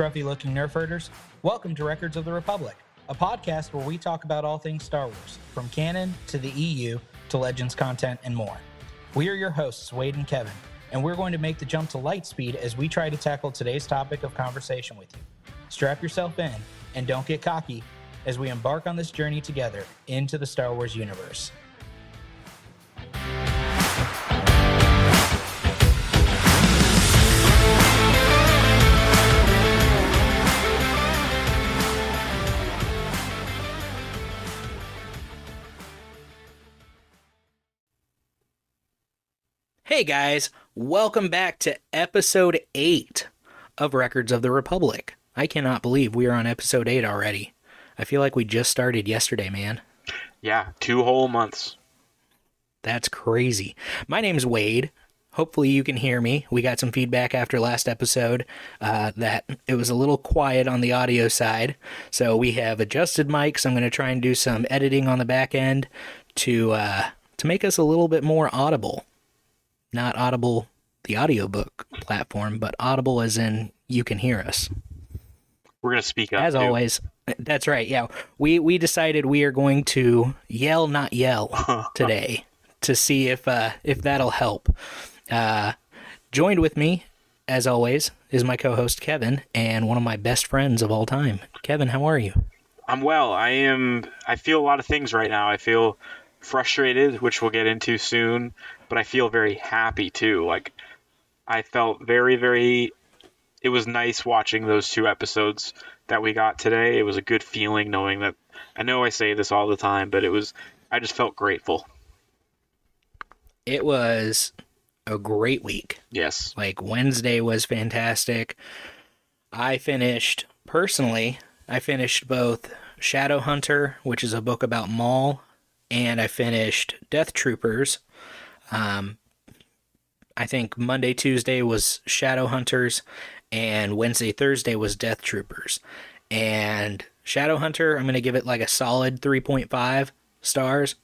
Scruffy looking nerf herders. Welcome to Records of the Republic, a podcast where we talk about all things Star Wars, from canon to the EU to Legends content and more. We are your hosts, Wade and Kevin, and we're going to make the jump to light speed as we try to tackle today's topic of conversation with you. Strap yourself in and don't get cocky as we embark on this journey together into the Star Wars universe. Hey guys, welcome back to episode 8 of Records of the Republic. I cannot believe we are on episode 8 already. I feel like we just started yesterday, man. Yeah, two whole months. That's crazy. My name's Wade. Hopefully, you can hear me. We got some feedback after last episode uh, that it was a little quiet on the audio side. So, we have adjusted mics. I'm going to try and do some editing on the back end to, uh, to make us a little bit more audible not Audible, the audiobook platform, but Audible as in you can hear us. We're gonna speak up. As too. always, that's right. Yeah, we we decided we are going to yell, not yell, today to see if uh, if that'll help. Uh, joined with me, as always, is my co-host Kevin and one of my best friends of all time. Kevin, how are you? I'm well. I am. I feel a lot of things right now. I feel frustrated, which we'll get into soon, but I feel very happy too. Like I felt very, very. It was nice watching those two episodes that we got today. It was a good feeling knowing that. I know I say this all the time, but it was. I just felt grateful. It was a great week. Yes. Like Wednesday was fantastic. I finished personally. I finished both Shadow Hunter, which is a book about Maul, and I finished Death Troopers. Um, I think Monday, Tuesday was Shadow Hunters, and Wednesday, Thursday was Death Troopers. And Shadow Hunter, I'm going to give it like a solid 3.5 stars.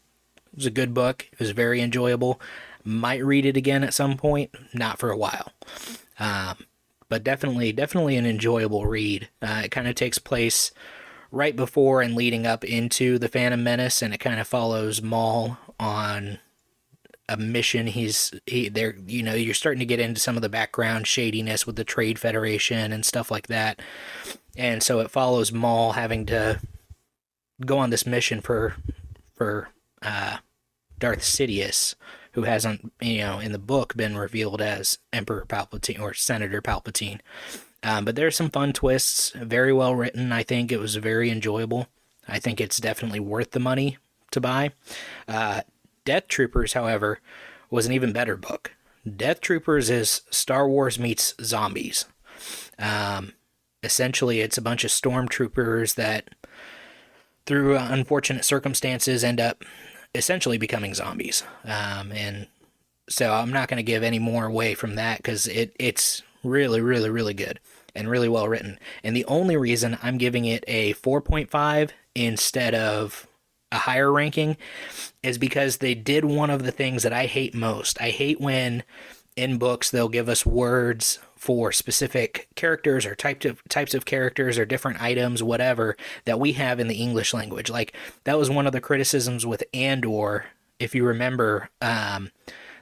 It was a good book. It was very enjoyable. Might read it again at some point, not for a while. Um, but definitely, definitely an enjoyable read. Uh, it kind of takes place right before and leading up into the Phantom Menace, and it kind of follows Maul on a mission. He's he there. You know, you're starting to get into some of the background shadiness with the Trade Federation and stuff like that, and so it follows Maul having to go on this mission for for uh, Darth Sidious, who hasn't you know in the book been revealed as Emperor Palpatine or Senator Palpatine. Um, but there's some fun twists, very well written. I think it was very enjoyable. I think it's definitely worth the money to buy. Uh, Death Troopers, however, was an even better book. Death Troopers is Star Wars meets zombies. Um, essentially, it's a bunch of stormtroopers that, through unfortunate circumstances, end up essentially becoming zombies. Um, and so I'm not going to give any more away from that because it, it's really, really, really good and really well written. And the only reason I'm giving it a 4.5 instead of a higher ranking is because they did one of the things that I hate most. I hate when in books they'll give us words for specific characters or types of types of characters or different items whatever that we have in the English language. Like that was one of the criticisms with Andor if you remember um,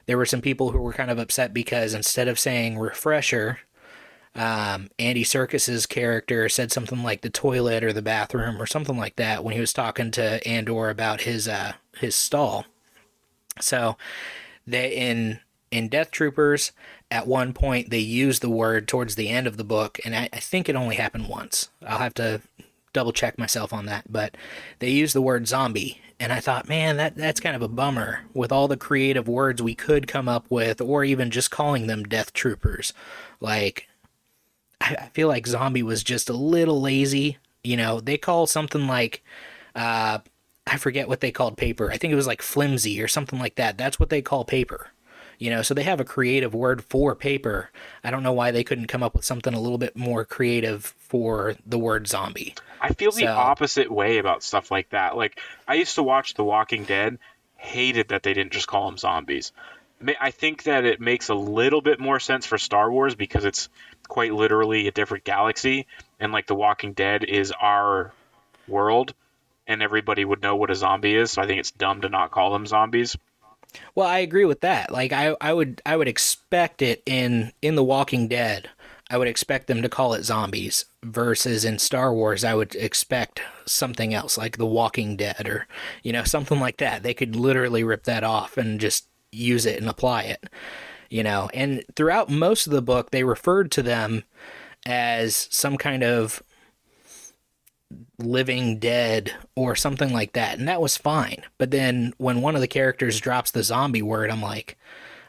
there were some people who were kind of upset because instead of saying refresher um, Andy Serkis's character said something like the toilet or the bathroom or something like that when he was talking to Andor about his uh, his stall. So they in in Death Troopers at one point they use the word towards the end of the book, and I, I think it only happened once. I'll have to double check myself on that, but they use the word zombie and I thought, man, that that's kind of a bummer with all the creative words we could come up with, or even just calling them Death Troopers. Like I, feel like Zombie was just a little lazy. You know, they call something like, uh, I forget what they called paper. I think it was like flimsy or something like that. That's what they call paper. You know, so they have a creative word for paper. I don't know why they couldn't come up with something a little bit more creative for the word zombie. I feel the opposite way about stuff like that. Like I used to watch The Walking Dead, hated that they didn't just call them zombies. I think that it makes a little bit more sense for Star Wars because it's quite literally a different galaxy, and like The Walking Dead is our world, and everybody would know what a zombie is. So I think it's dumb to not call them zombies. Well, I agree with that. Like I, I would I would expect it in in The Walking Dead. I would expect them to call it zombies versus in Star Wars I would expect something else like The Walking Dead or you know something like that. They could literally rip that off and just use it and apply it. You know, and throughout most of the book they referred to them as some kind of living dead or something like that and that was fine. But then when one of the characters drops the zombie word i'm like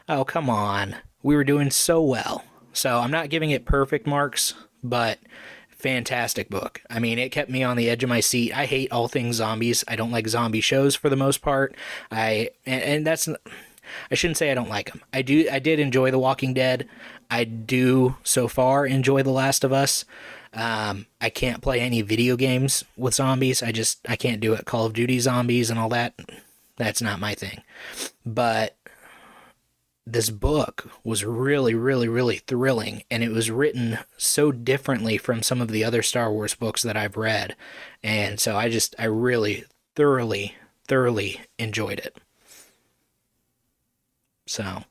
oh come on. We were doing so well. So i'm not giving it perfect marks but fantastic book. I mean it kept me on the edge of my seat. I hate all things zombies. I don't like zombie shows for the most part. I and, and that's i shouldn't say i don't like them i do i did enjoy the walking dead i do so far enjoy the last of us um, I can't play any video games with zombies. I just I can't do it. Call of Duty zombies and all that. That's not my thing. But this book was really, really, really thrilling, and it was written so differently from some of the other Star Wars books that I've read, and so I just I really thoroughly, thoroughly enjoyed it. So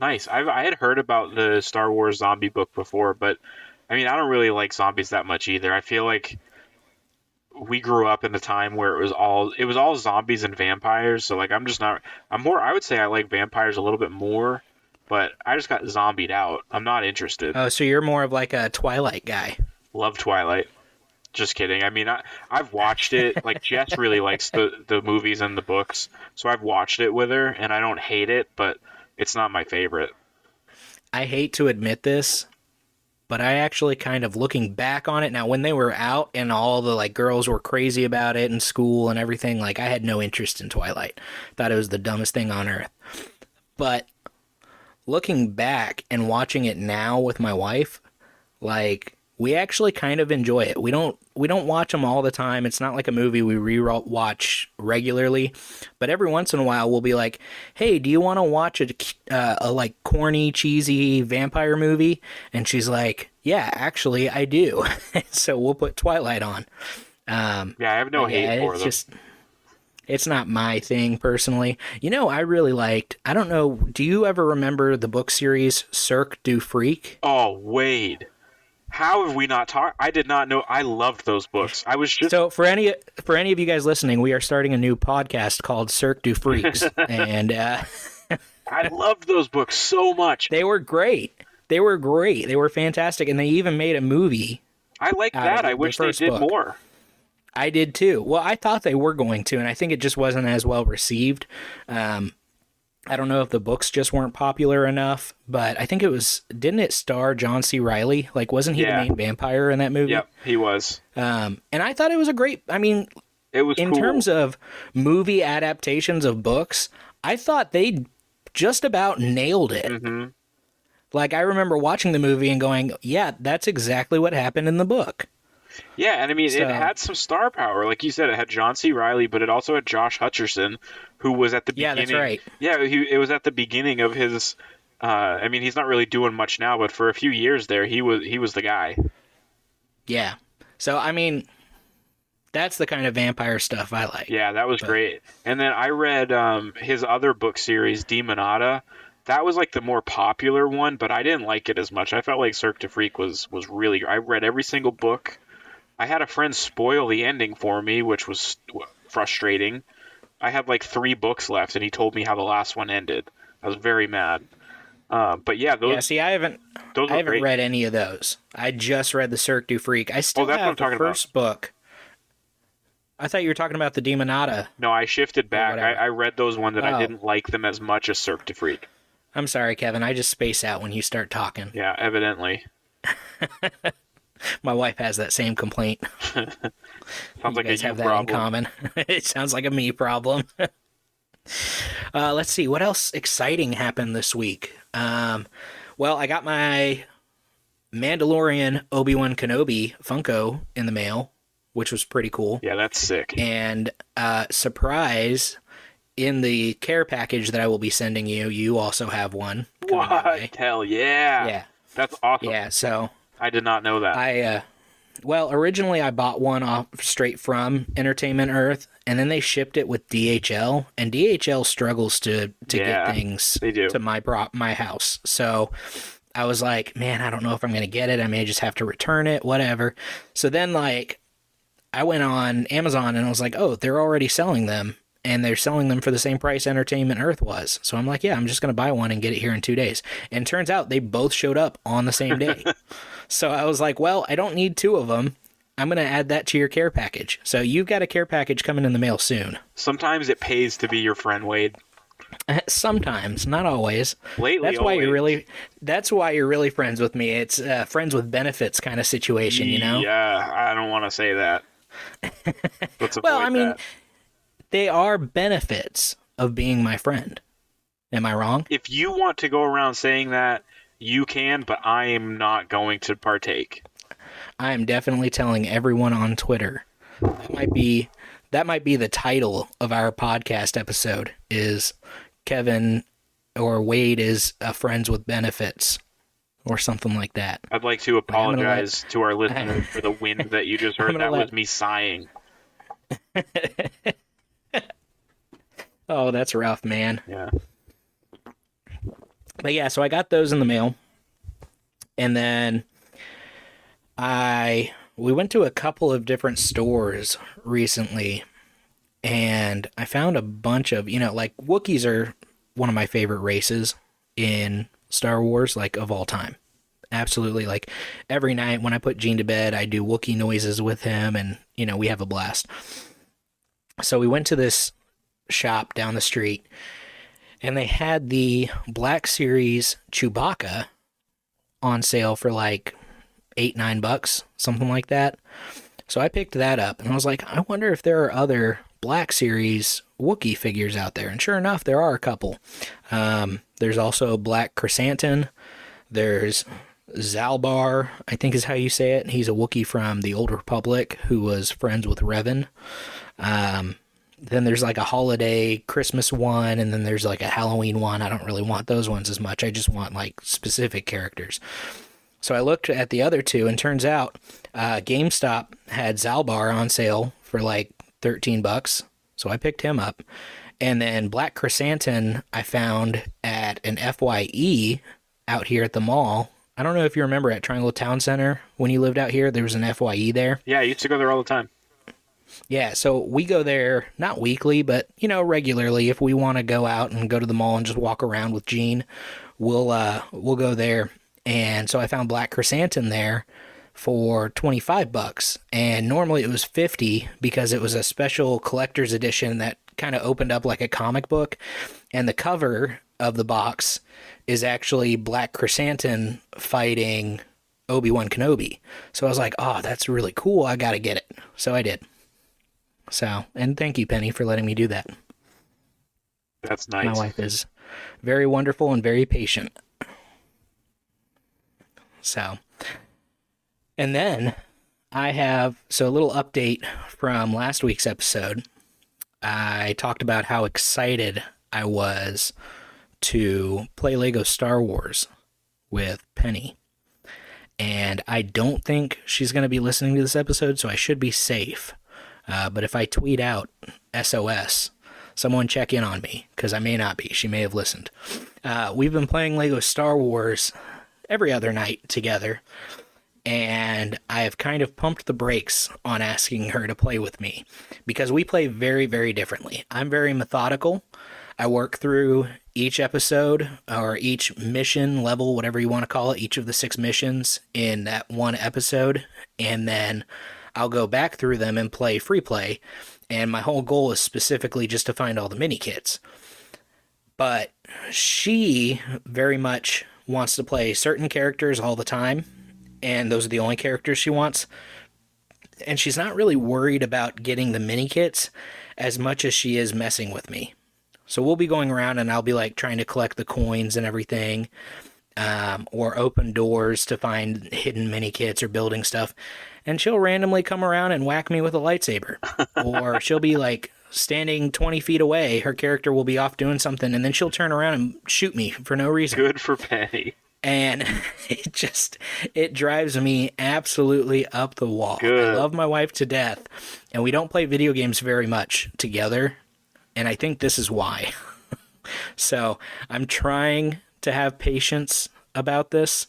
nice. I I had heard about the Star Wars zombie book before, but I mean, I don't really like zombies that much either. I feel like we grew up in a time where it was all it was all zombies and vampires. So like, I'm just not. I'm more. I would say I like vampires a little bit more, but I just got zombied out. I'm not interested. Oh, so you're more of like a Twilight guy. Love Twilight. Just kidding. I mean, I, I've watched it. Like Jess really likes the the movies and the books, so I've watched it with her, and I don't hate it, but it's not my favorite. I hate to admit this, but I actually kind of looking back on it now when they were out and all the like girls were crazy about it in school and everything like I had no interest in Twilight. Thought it was the dumbest thing on earth. But looking back and watching it now with my wife, like we actually kind of enjoy it. We don't we don't watch them all the time. It's not like a movie we re-watch regularly, but every once in a while we'll be like, "Hey, do you want to watch a, uh, a like corny, cheesy vampire movie?" And she's like, "Yeah, actually, I do." so we'll put Twilight on. Um, yeah, I have no hate yeah, for it's them. just it's not my thing personally. You know, I really liked. I don't know. Do you ever remember the book series Cirque du Freak? Oh, Wade. How have we not talked? I did not know. I loved those books. I was just So for any for any of you guys listening, we are starting a new podcast called Cirque du Freaks, and uh, I loved those books so much. they were great. They were great. They were fantastic, and they even made a movie. I like that. I the wish they did book. more. I did too. Well, I thought they were going to, and I think it just wasn't as well received. Um, I don't know if the books just weren't popular enough, but I think it was. Didn't it star John C. Reilly? Like, wasn't he Yeah. the main vampire in that movie? Yep, he was. Um, and I thought it was a great. I mean, It was in cool. terms of movie adaptations of books, I thought they just about nailed it. Mhm. Like I remember watching the movie and going, "Yeah, that's exactly what happened in the book." Yeah, and I mean, So- it had some star power. Like you said, it had John C. Reilly, but it also had Josh Hutcherson, who was at the Yeah, beginning. that's right. Yeah, he, it was at the beginning of his. Uh, I mean, he's not really doing much now, but for a few years there, he was he was the guy. Yeah. So I mean, that's the kind of vampire stuff I like. Yeah, that was great. And then I read um, his other book series, Demonata. That was like the more popular one, but I didn't like it as much. I felt like Cirque du Freak was was really. I read every single book. I had a friend spoil the ending for me, which was frustrating. I had like three books left, and he told me how the last one ended. I was very mad. Uh, but yeah, those Yeah, see, I haven't, those I haven't great. read any of those. I just read the Cirque du Freak. I still Oh, that's what I'm have the talking about. first book. I thought you were talking about the Demonata. No, I shifted back. I. I read those ones, I Oh. didn't like them as much as Cirque du Freak. I'm sorry, Kevin. I just space out when you start talking. Yeah, evidently. My wife has that same complaint. Sounds you like a guys you have that problem. in common. it sounds like a me problem. uh, let's see what else exciting happened this week. Um, well, I got my Mandalorian Obi Wan Kenobi Funko in the mail, which was pretty cool. Yeah, that's sick. And uh, surprise, in the care package that I will be sending you, you also have one. What? Hell yeah. Yeah, That's awesome. yeah. So I did not know that. I uh well, originally I bought one off straight from Entertainment Earth and then they shipped it with DHL and DHL struggles to to Yeah, get things to my prop my house. So I was like, man, I don't know if I'm going to get it. I may just have to return it, whatever. So then like I went on Amazon and I was like, "Oh, they're already selling them." And they're selling them for the same price Entertainment Earth was. So I'm like, yeah, I'm just going to buy one and get it here in two days. And turns out they both showed up on the same day. So I was like, well, I don't need two of them. I'm going to add that to your care package. So you've got a care package coming in the mail soon. Sometimes it pays to be your friend, Wade. Sometimes, not always. Lately, That's why you're really that's why you're really friends with me. It's uh, friends with benefits kind of situation, you know? Yeah, I don't want to say that. Well, I mean, that. they are benefits of being my friend. Am I wrong? if you want to go around saying that, you can, but I am not going to partake. I am definitely telling everyone on Twitter. That might be that might be the title of our podcast episode is Kevin or Wade is a friends with benefits or something like that. I'd like to I'm gonna let- apologize to our listeners for the wind that you just heard. That let- was me sighing. Oh, that's rough, man. Yeah. But yeah, so I got those in the mail. And then I we went to a couple of different stores recently and I found a bunch of, you know, like Wookiees are one of my favorite races in Star Wars like of all time. Absolutely like every night when I put Gene to bed, I do Wookiee noises with him and, you know, we have a blast. So we went to this shop down the street and they had the Black Series Chewbacca on sale for like eight, nine bucks, something like that. So I picked that up and I was like, I wonder if there are other Black Series Wookiee figures out there. And sure enough, there are a couple. Um, there's also Black Krrsantan. There's Zaalbar, I think is how you say it. He's a Wookiee from the Old Republic who was friends with Revan. Um, then there's like a holiday Christmas one, and then there's like a Halloween one. I don't really want those ones as much. I just want like specific characters. So I looked at the other two, and turns out uh, GameStop had Zaalbar on sale for like 13 bucks. So I picked him up. And then Black Krrsantan I found at an FYE out here at the mall. I don't know if you remember at Triangle Town Center when you lived out here, there was an FYE there. Yeah, I used to go there all the time. Yeah, so we go there not weekly, but you know regularly. If we want to go out and go to the mall and just walk around with Gene, we'll uh we'll go there. And so I found Black Krrsantan there for twenty five bucks, and normally it was fifty because it was a special collector's edition that kind of opened up like a comic book, and the cover of the box is actually Black Krrsantan fighting Obi Wan Kenobi. So I was like, oh, that's really cool. I gotta get it. So I did. So, and thank you, Penny, for letting me do that. That's nice. My wife is very wonderful and very patient. So, and then I have so a little update from last week's episode. I talked about how excited I was to play Lego Star Wars with Penny. And I don't think she's going to be listening to this episode, so I should be safe. Uh, but if I tweet out SOS, someone check in on me because I may not be. She may have listened. Uh, we've been playing Lego Star Wars every other night together, and I have kind of pumped the brakes on asking her to play with me because we play very, very differently. I'm very methodical. I work through each episode or each mission level, whatever you want to call it, each of the six missions in that one episode, and then I'll go back through them and play free play. And my whole goal is specifically just to find all the mini kits. But she very much wants to play certain characters all the time, and those are the only characters she wants. And she's not really worried about getting the mini kits as much as she is messing with me. So we'll be going around and I'll be like trying to collect the coins and everything, um, or open doors to find hidden mini kits or building stuff. And she'll randomly come around and whack me with a lightsaber. or she'll be like standing 20 feet away. Her character will be off doing something and then she'll turn around and shoot me for no reason. Good for Penny. and it just it drives me absolutely up the wall. I love my wife to death, and we don't play video games very much together, and I think this is why. so I'm trying to have patience about this.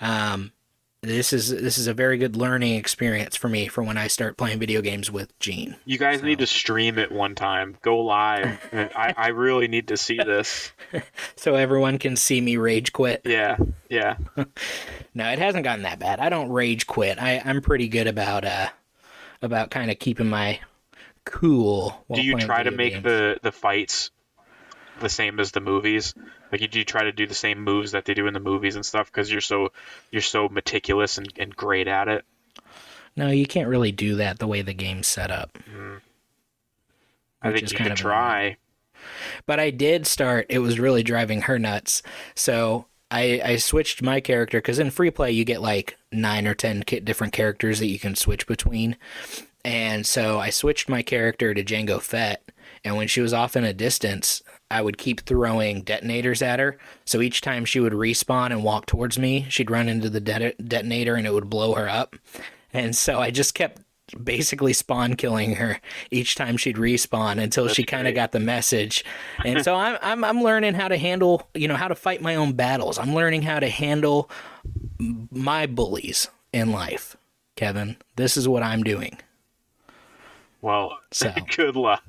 Um, this is this is a very good learning experience for me for when I start playing video games with Gene. You guys need to stream it one time. Go live. I, I really need to see this. So everyone can see me rage quit. Yeah, yeah. No, it hasn't gotten that bad. I don't rage quit. I, I'm pretty good about uh about kind of keeping my cool. Do you try to make games. the the fights the same as the movies? Like, do you try to do the same moves that they do in the movies and stuff? Because you're so you're so meticulous and, and great at it. No, you can't really do that the way the game's set up. Mm-hmm. I Which think you of try. But I did start. It was really driving her nuts. So I I switched my character because in free play you get like nine or ten different characters that you can switch between. And so I switched my character to Jango Fett. And when she was off in a distance, I would keep throwing detonators at her. So each time she would respawn and walk towards me, she'd run into the det- detonator and it would blow her up. And so I just kept basically spawn killing her each time she'd respawn until she kind of got the message. And so I'm, I'm I'm learning how to handle, you know, how to fight my own battles. I'm learning how to handle my bullies in life. Kevin, this is what I'm doing. Well, So. good luck.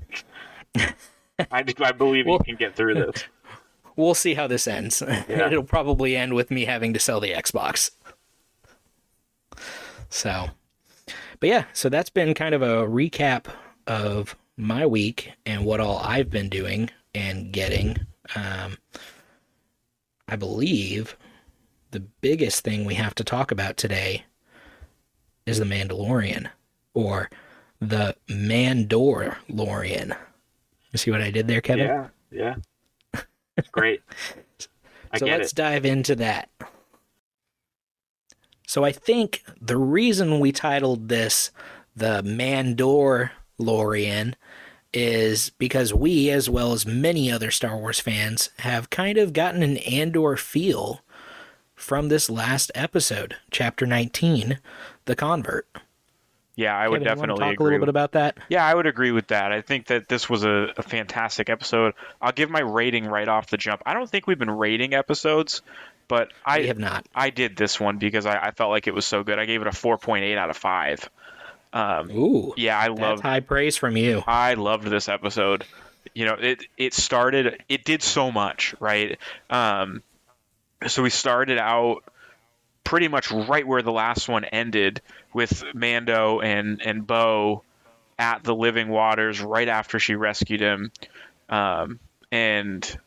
I, I believe Well- you can get through this. We'll see how this ends. It'll probably end with me having to sell the Xbox. So, but yeah, so that's been kind of a recap of my week and what all I've been doing and getting. Um, I believe the biggest thing we have to talk about today is the Mandalorian or the Mandalorian. You see what I did there, Kevin? Yeah, yeah. It's great. So let's it. dive into that. So I think the reason we titled this the Mandor Lorian is because we, as well as many other Star Wars fans, have kind of gotten an Andor feel from this last episode, Chapter 19, The Convert. Yeah, I would Kevin, definitely talk a agree. little with- bit about that. Yeah, I would agree with that. I think that this was a, a fantastic episode. I'll give my rating right off the jump. I don't think we've been rating episodes, but I we have not. I did this one because I, I felt like it was so good. I gave it a 4.8 out of 5. Um, Ooh, yeah, I love high praise from you. I loved this episode. You know, it it started it did so much, right? Um so we started out pretty much right where the last one ended with Mando and and Bo at the living waters right after she rescued him. Um and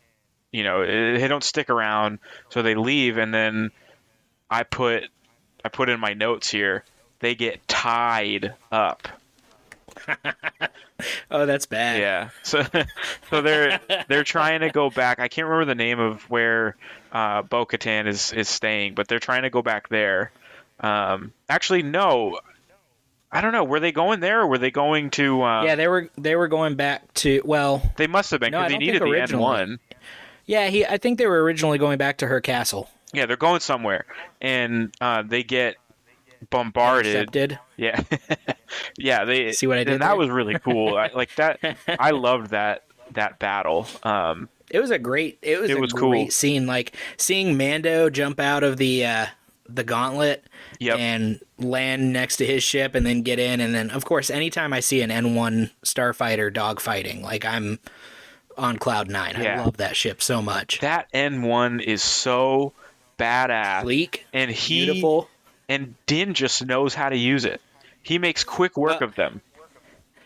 you know, they don't stick around, so they leave and then I put I put in my notes here. They get tied up. Oh, that's bad. Yeah. So so they're they're trying to go back. I can't remember the name of where uh, Bo Katan is is staying, but they're trying to go back there. Um, actually, no. I don't know. Were they going there or were they going to? Uh, Yeah, they were they were going back to well, They must have been No, because they don't needed the N one. yeah, he I think they were originally going back to her castle. Yeah, they're going somewhere, and uh, they get bombarded. Accepted. Yeah, yeah. They See what I did And that was really cool. I, like that. I loved that that battle. Um, It was a great it was It a was great cool. scene like seeing Mando jump out of the uh the gauntlet Yep. and land next to his ship and then get in and then of course anytime I see an N1 starfighter dogfighting like I'm on cloud 9. I love that ship so much. that N one is so badass. Sleek, and he beautiful. And Din just knows how to use it. He makes quick work Well- of them.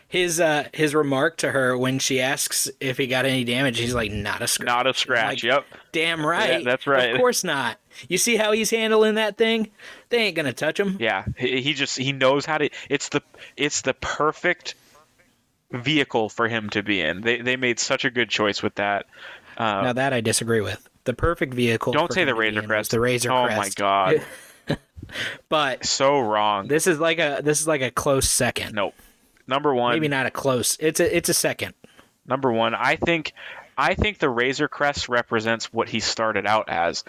His uh his remark to her when she asks if he got any damage, he's like not a scratch. Not a scratch. Like, yep. Damn right. Yeah, that's right. Of course not. You see how he's handling that thing? They ain't gonna touch him. Yeah. He, just he knows how to. It's the it's the perfect vehicle for him to be in. They they made such a good choice with that. Uh, Now that I disagree with. The perfect vehicle. don't for say the Razor Crest. The Razor oh my god. But so wrong. this is like a this is like a close second. Nope. Number one. Maybe not a close. It's a it's a second. Number one. I think I think the Razor Crest represents what he started out as.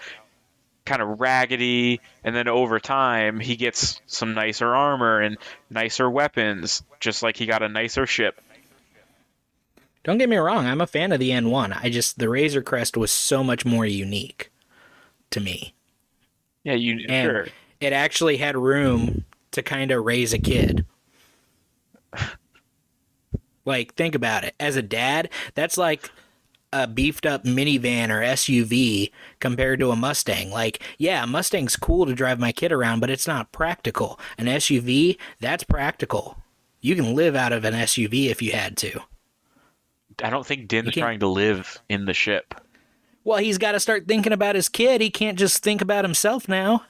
kind of raggedy, and then over time he gets some nicer armor and nicer weapons, just like he got a nicer ship. Don't get me wrong, I'm a fan of the N1. I just the Razor Crest was so much more unique to me. Yeah, you And sure. It actually had room to kind of raise a kid. like think about it. As a dad, that's like a beefed up minivan or SUV compared to a Mustang. Like, yeah, a Mustang's cool to drive my kid around, but it's not practical. An SUV, that's practical. You can live out of an SUV if you had to. I don't think Din's trying to live in the ship. Well, he's got to start thinking about his kid. He can't just think about himself now.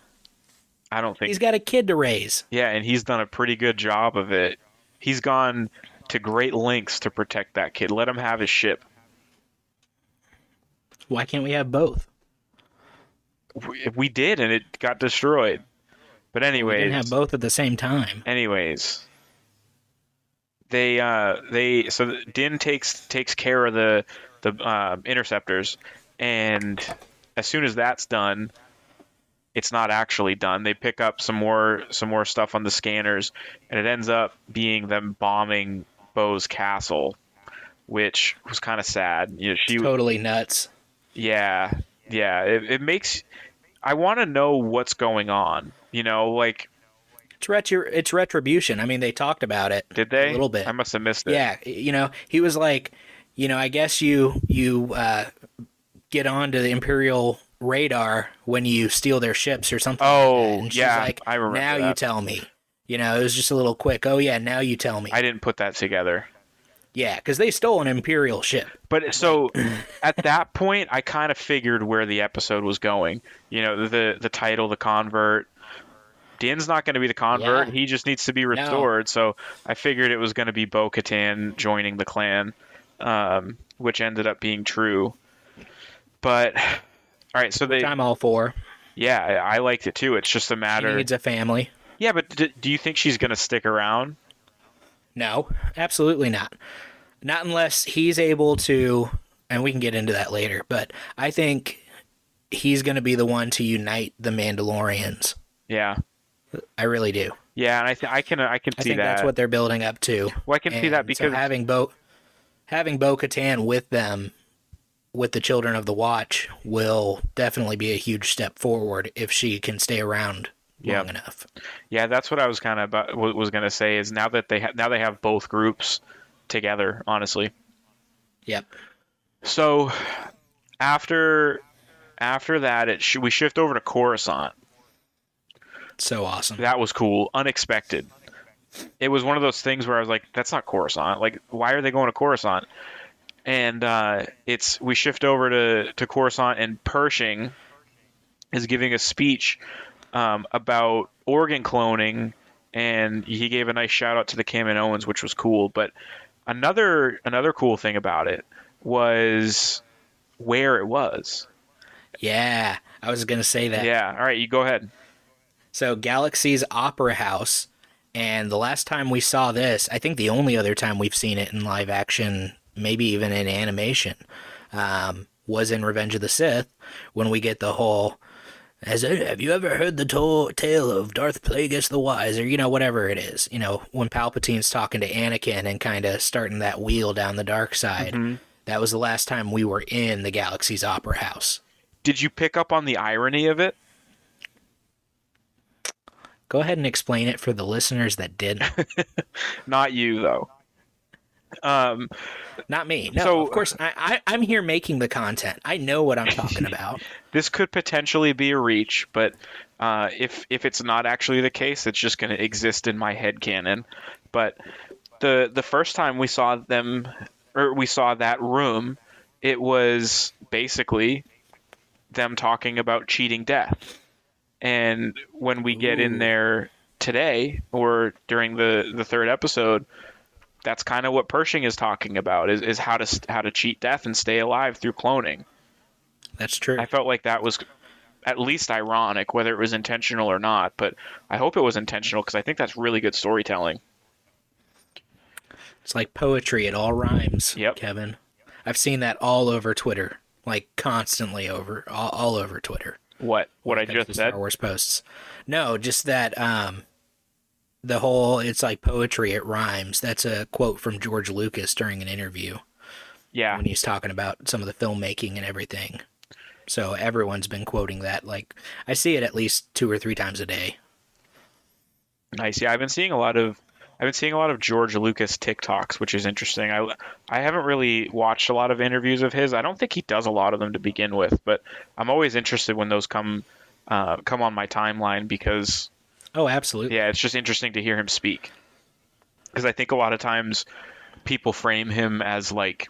I don't think He's got a kid to raise. Yeah, and he's done a pretty good job of it. He's gone to great lengths to protect that kid. Let him have his ship. Why can't we have both? We, we did, and it got destroyed. But We anyways, didn't have both at the same time. anyways, they uh they so Din takes takes care of the the uh, interceptors, and as soon as that's done, it's not actually done. They pick up some more some more stuff on the scanners, and it ends up being them bombing Bo's castle, which was kind of sad. You know, she Totally nuts. yeah, yeah. It, it makes. I want to know what's going on. You know, like It's retri- it's retribution. I mean, they talked about it. did they A little bit. I must have missed it. Yeah, you know, he was like, you know, I guess you you uh, get onto the Imperial radar when you steal their ships or something. like Oh, that. She's yeah, like, I remember Now you tell me. You know, it was just a little quick. Oh yeah, now you tell me. I didn't put that together. yeah, because they stole an Imperial ship. But so at that point, I kind of figured where the episode was going. You know, the the title, the convert. Din's not going to be the convert. Yeah. He just needs to be restored. So I figured it was going to be Bo Katan joining the clan, um, which ended up being true. But all right, so they I'm all for. yeah, I, I liked it too. It's just a She matter. needs a family. Yeah, but d- do you think she's going to stick around? No, absolutely not. Not unless he's able to, and we can get into that later, but I think he's going to be the one to unite the Mandalorians. Yeah, I really do. yeah, and I th- I can I can I see think that. that's what they're building up to. well, I can see that And so because having Bo having Bo Katan with them with the children of the watch will definitely be a huge step forward if she can stay around Yeah. long enough. Yeah, that's what I was kind of about, wa- was going to say is now that they ha- now they have both groups together, honestly. Yep. So after after that, it sh- we shift over to Coruscant. So awesome. That was cool, unexpected. It was one of those things where I was like, "That's not Coruscant. Like, why are they going to Coruscant?" And uh, it's we shift over to to Coruscant, and Pershing is giving a speech um, about organ cloning, and he gave a nice shout out to the Kaminoans, which was cool. But another another cool thing about it was where it was. Yeah, I was going to say that. Yeah. All right, you go ahead. So Galaxies Opera House, and the last time we saw this, I think the only other time we've seen it in live action, maybe even in animation, um, was in Revenge of the Sith when we get the whole. Has have you ever heard the to- tale of Darth Plagueis the Wise, or you know whatever it is? You know when Palpatine's talking to Anakin and kind of starting that wheel down the dark side. That was the last time we were in the Galaxies Opera House. Did you pick up on the irony of it? Go ahead and explain it for the listeners that didn't. Not you though. Um, Not me. No, So- of course. I, I, I'm here making the content. I know what I'm talking about. this could potentially be a reach, but uh, if if it's not actually the case, it's just going to exist in my head canon. But the the first time we saw them, or we saw that room, it was basically them talking about cheating death. And when we get in there today, or during the the third episode, that's kind of what Pershing is talking about: is, is how to how to cheat death and stay alive through cloning. That's true. I felt like that was at least ironic, whether it was intentional or not. But I hope it was intentional because I think that's really good storytelling. It's like poetry. It all rhymes. Yep. Kevin. I've seen that all over Twitter, like constantly over, all, all over Twitter. What? What I When it comes just said? Star Wars posts. No, just that um, the whole it's like poetry. It rhymes. That's a quote from George Lucas during an interview Yeah. when he's talking about some of the filmmaking and everything. So everyone's been quoting that. Like I see it at least two or three times a day. Nice. Yeah, I've been seeing a lot of I've been seeing a lot of George Lucas TikToks, which is interesting. I I haven't really watched a lot of interviews of his. I don't think he does a lot of them to begin with, but I'm always interested when those come uh, come on my timeline because Oh, absolutely. yeah, it's just interesting to hear him speak. Because I think a lot of times people frame him as like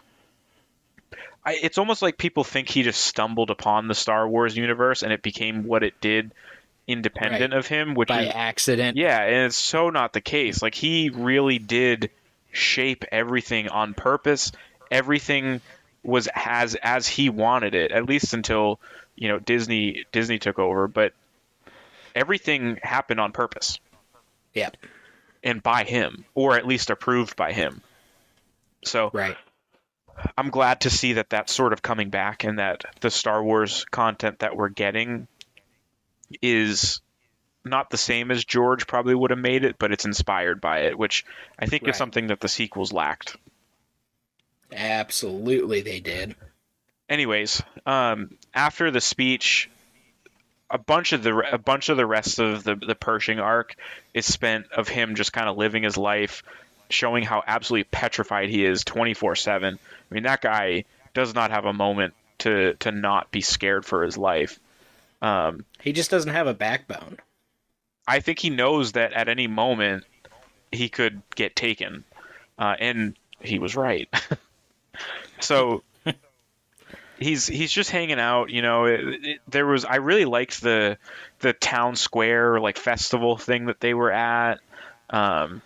I, it's almost like people think he just stumbled upon the Star Wars universe and it became what it did independent of him, which By is accident. yeah, and it's so not the case. Like he really did shape everything on purpose. Everything was as as he wanted it, at least until you know Disney Disney took over. But everything happened on purpose Yeah. and by him, or at least approved by him. So Right. I'm glad to see that that's sort of coming back and that the Star Wars content that we're getting is not the same as George probably would have made it, but it's inspired by it, which I think Right. is something that the sequels lacked. Absolutely, they did. Anyways, um, after the speech, a bunch of the a bunch of the rest of the the Pershing arc is spent of him just kind of living his life, showing how absolutely petrified he is 24/7. I mean, that guy does not have a moment to to not be scared for his life. Um, He just doesn't have a backbone. I think he knows that at any moment he could get taken, uh, and he was right. so he's he's just hanging out. You know, it, it, there was I really liked the the town square like festival thing that they were at. Um,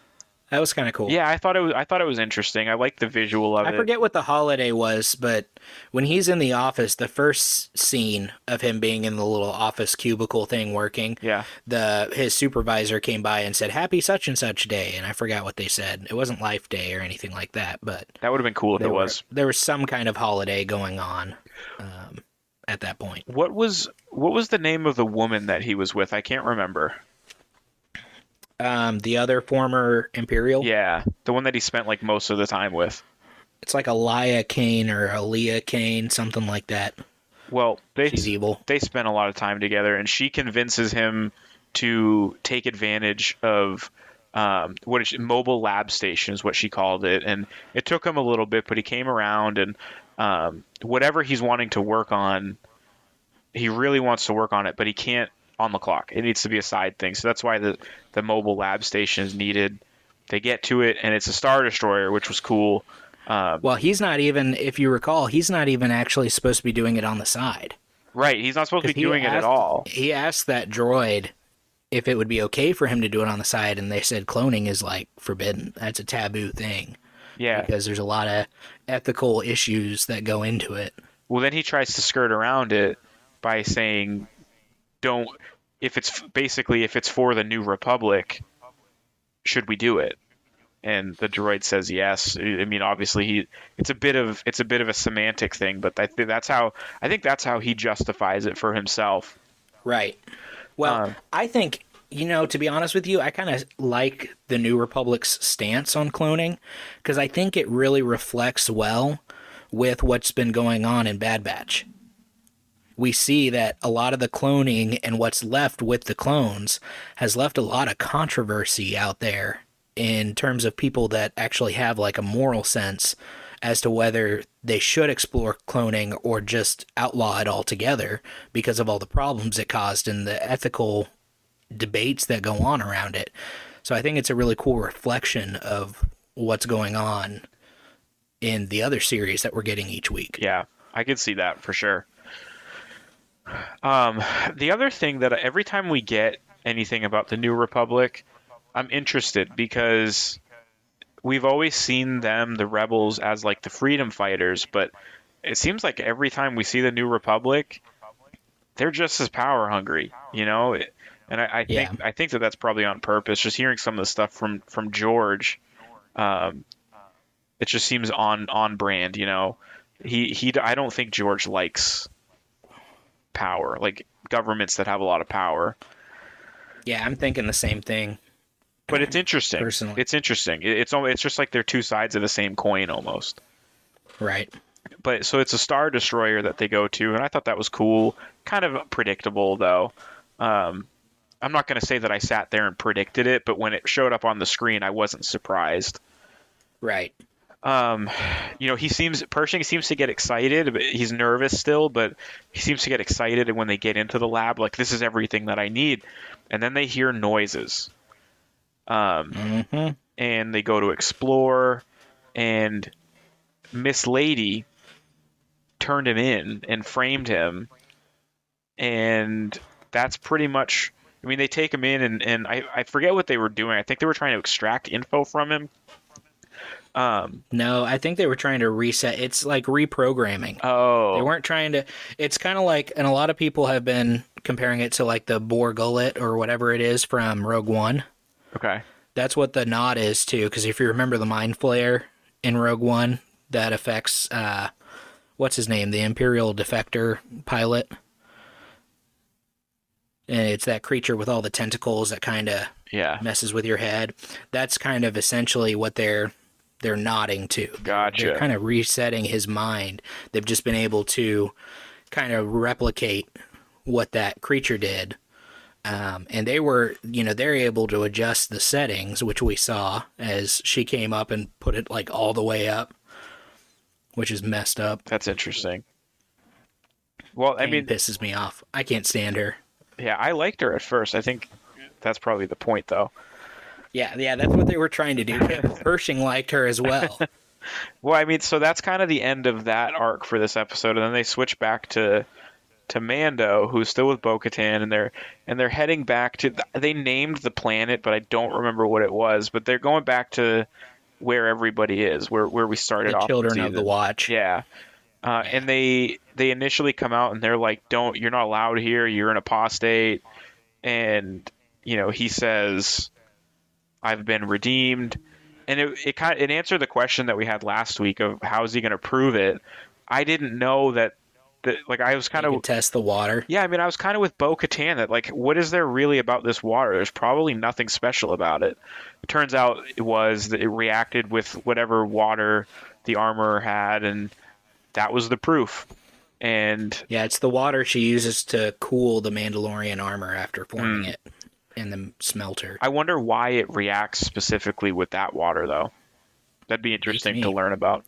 That was kind of cool. yeah, I thought it was I thought it was interesting. I liked the visual of I it. I forget what the holiday was, but when he's in the office, the first scene of him being in the little office cubicle thing working, Yeah, the his supervisor came by and said "Happy such and such day," and I forgot what they said. It wasn't Life Day or anything like that, but that would have been cool if it were- was. there was some kind of holiday going on um, at that point. What was what was the name of the woman that he was with? I can't remember. Um, the other former Imperial, Yeah, the one that he spent like most of the time with. it's like a Elia Kane or a Aaliyah Kane, something like that. Well, they She's evil. they spend a lot of time together, and she convinces him to take advantage of um, what is mobile lab station is what she called it, and it took him a little bit, but he came around, and um, whatever he's wanting to work on, he really wants to work on it, but he can't on the clock. It needs to be a side thing, so that's why the the mobile lab station is needed. They get to it, and it's a star destroyer, which was cool. Um, Well, he's not even, if you recall, he's not even actually supposed to be doing it on the side. right, he's not supposed to be doing it at all. He asked that droid if it would be okay for him to do it on the side, and they said cloning is like forbidden. That's a taboo thing Yeah, because there's a lot of ethical issues that go into it. Well, then he tries to skirt around it by saying, "Don't." If it's basically if it's for the New Republic, should we do it? And the droid says yes. I mean, obviously he. It's a bit of it's a bit of a semantic thing, but I think that's how I think that's how he justifies it for himself. Right. Well, Um, I think you know to be honest with you, I kind of like the New Republic's stance on cloning because I think it really reflects well with what's been going on in Bad Batch. We see that a lot of the cloning and what's left with the clones has left a lot of controversy out there in terms of people that actually have like a moral sense as to whether they should explore cloning or just outlaw it altogether because of all the problems it caused and the ethical debates that go on around it. So I think it's a really cool reflection of what's going on in the other series that we're getting each week. Yeah, I could see that for sure. Um, the other thing that every time we get anything about the New Republic, I'm interested because we've always seen them, the rebels, as like the freedom fighters, but it seems like every time we see the New Republic, they're just as power hungry, you know. And I, I think Yeah. I think that that's probably on purpose. Just hearing some of the stuff from from George, um, it just seems on on brand, you know. He he. I don't think George likes power. Like governments that have a lot of power. Yeah, I'm thinking the same thing. But it's interesting. Personally. It's interesting. It's it's just like they're two sides of the same coin almost. Right. But so it's a star destroyer that they go to, and I thought that was cool. Kind of predictable though. Um, I'm not going to say that I sat there and predicted it, but when it showed up on the screen, I wasn't surprised. Right. Um, you know, he seems Pershing seems to get excited, but he's nervous still, but he seems to get excited And when they get into the lab, like this is everything that I need. And then they hear noises. Um, hmm and they go to explore, and Miss Lady turned him in and framed him, and that's pretty much. I mean, they take him in, and, and I, I forget what they were doing. I think they were trying to extract info from him. Um, No, I think they were trying to reset. It's like reprogramming. oh, They weren't trying to. It's kind of like, and a lot of people have been comparing it to like the Bor Gullet or whatever it is from Rogue One. okay. That's what the nod is too. Because if you remember the Mind Flayer in Rogue One, that affects uh, what's his name, the Imperial Defector pilot, and it's that creature with all the tentacles that kind of Yeah, messes with your head. That's kind of essentially what they're they're nodding to. Gotcha. They're kind of resetting his mind. They've just been able to kind of replicate what that creature did. Um, and they were, you know, they're able to adjust the settings, which we saw as she came up and put it like all the way up, which is messed up. that's interesting. Well, I I mean, pisses me off. I can't stand her. yeah, I liked her at first. I think that's probably the point, though. Yeah, yeah, that's what they were trying to do. Pershing liked her as well. Well, I mean, so that's kind of the end of that arc for this episode, and then they switch back to to Mando, who's still with Bo-Katan, and they're and they're heading back to. They named the planet, but I don't remember what it was. But they're going back to where everybody is, where where we started the off. children of the watch. Yeah. Uh, and they they initially come out and they're like, "Don't you're not allowed here. You're an apostate." And you know he says, "I've been redeemed," and it it kind of, it answered the question that we had last week of how is he going to prove it. I didn't know that that like I was kind You of test the water. yeah. I mean I was kind of with Bo Katan that like what is there really about this water? There's probably nothing special about it. It turns out it was that it reacted with whatever water the armor had, and that was the proof. And Yeah, it's the water she uses to cool the Mandalorian armor after forming Hmm. it in the smelter. I wonder why it reacts specifically with that water, though. That'd be interesting to learn about.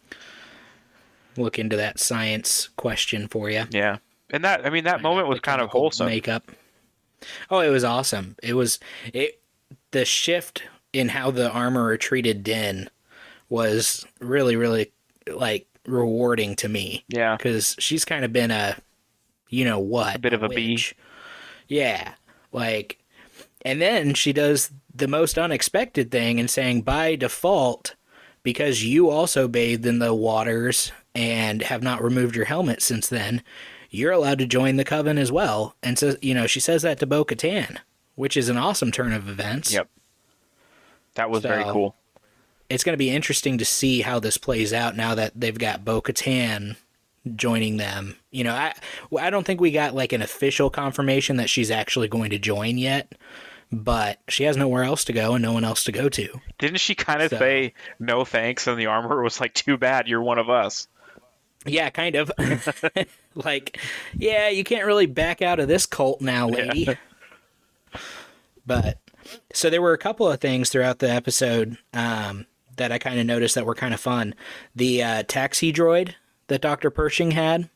Look into that science question for you. Yeah, and that I mean that moment was kind of wholesome. Makeup. Oh, it was awesome. It was it. The shift in how the armorer treated Din was really, really like rewarding to me. Yeah, because she's kind of been a, you know what, A bit of a bee. Yeah, like, and then she does the most unexpected thing and saying by default, because you also bathed in the waters and have not removed your helmet since then, you're allowed to join the coven as well. And so, you know, she says that to Bo Katan, which is an awesome turn of events. Yep. that was very cool. It's going to be interesting to see how this plays out now that they've got Bo Katan joining them. You know, I I don't think we got like an official confirmation that she's actually going to join yet, but she has nowhere else to go and no one else to go to. Didn't she kind of So- say no thanks? And the armor was like, "Too bad, you're one of us." Yeah, kind of. like, yeah, you can't really back out of this cult now, lady. but so there were a couple of things throughout the episode um, that I kind of noticed that were kind of fun. The uh, taxi droid that Dr. Pershing had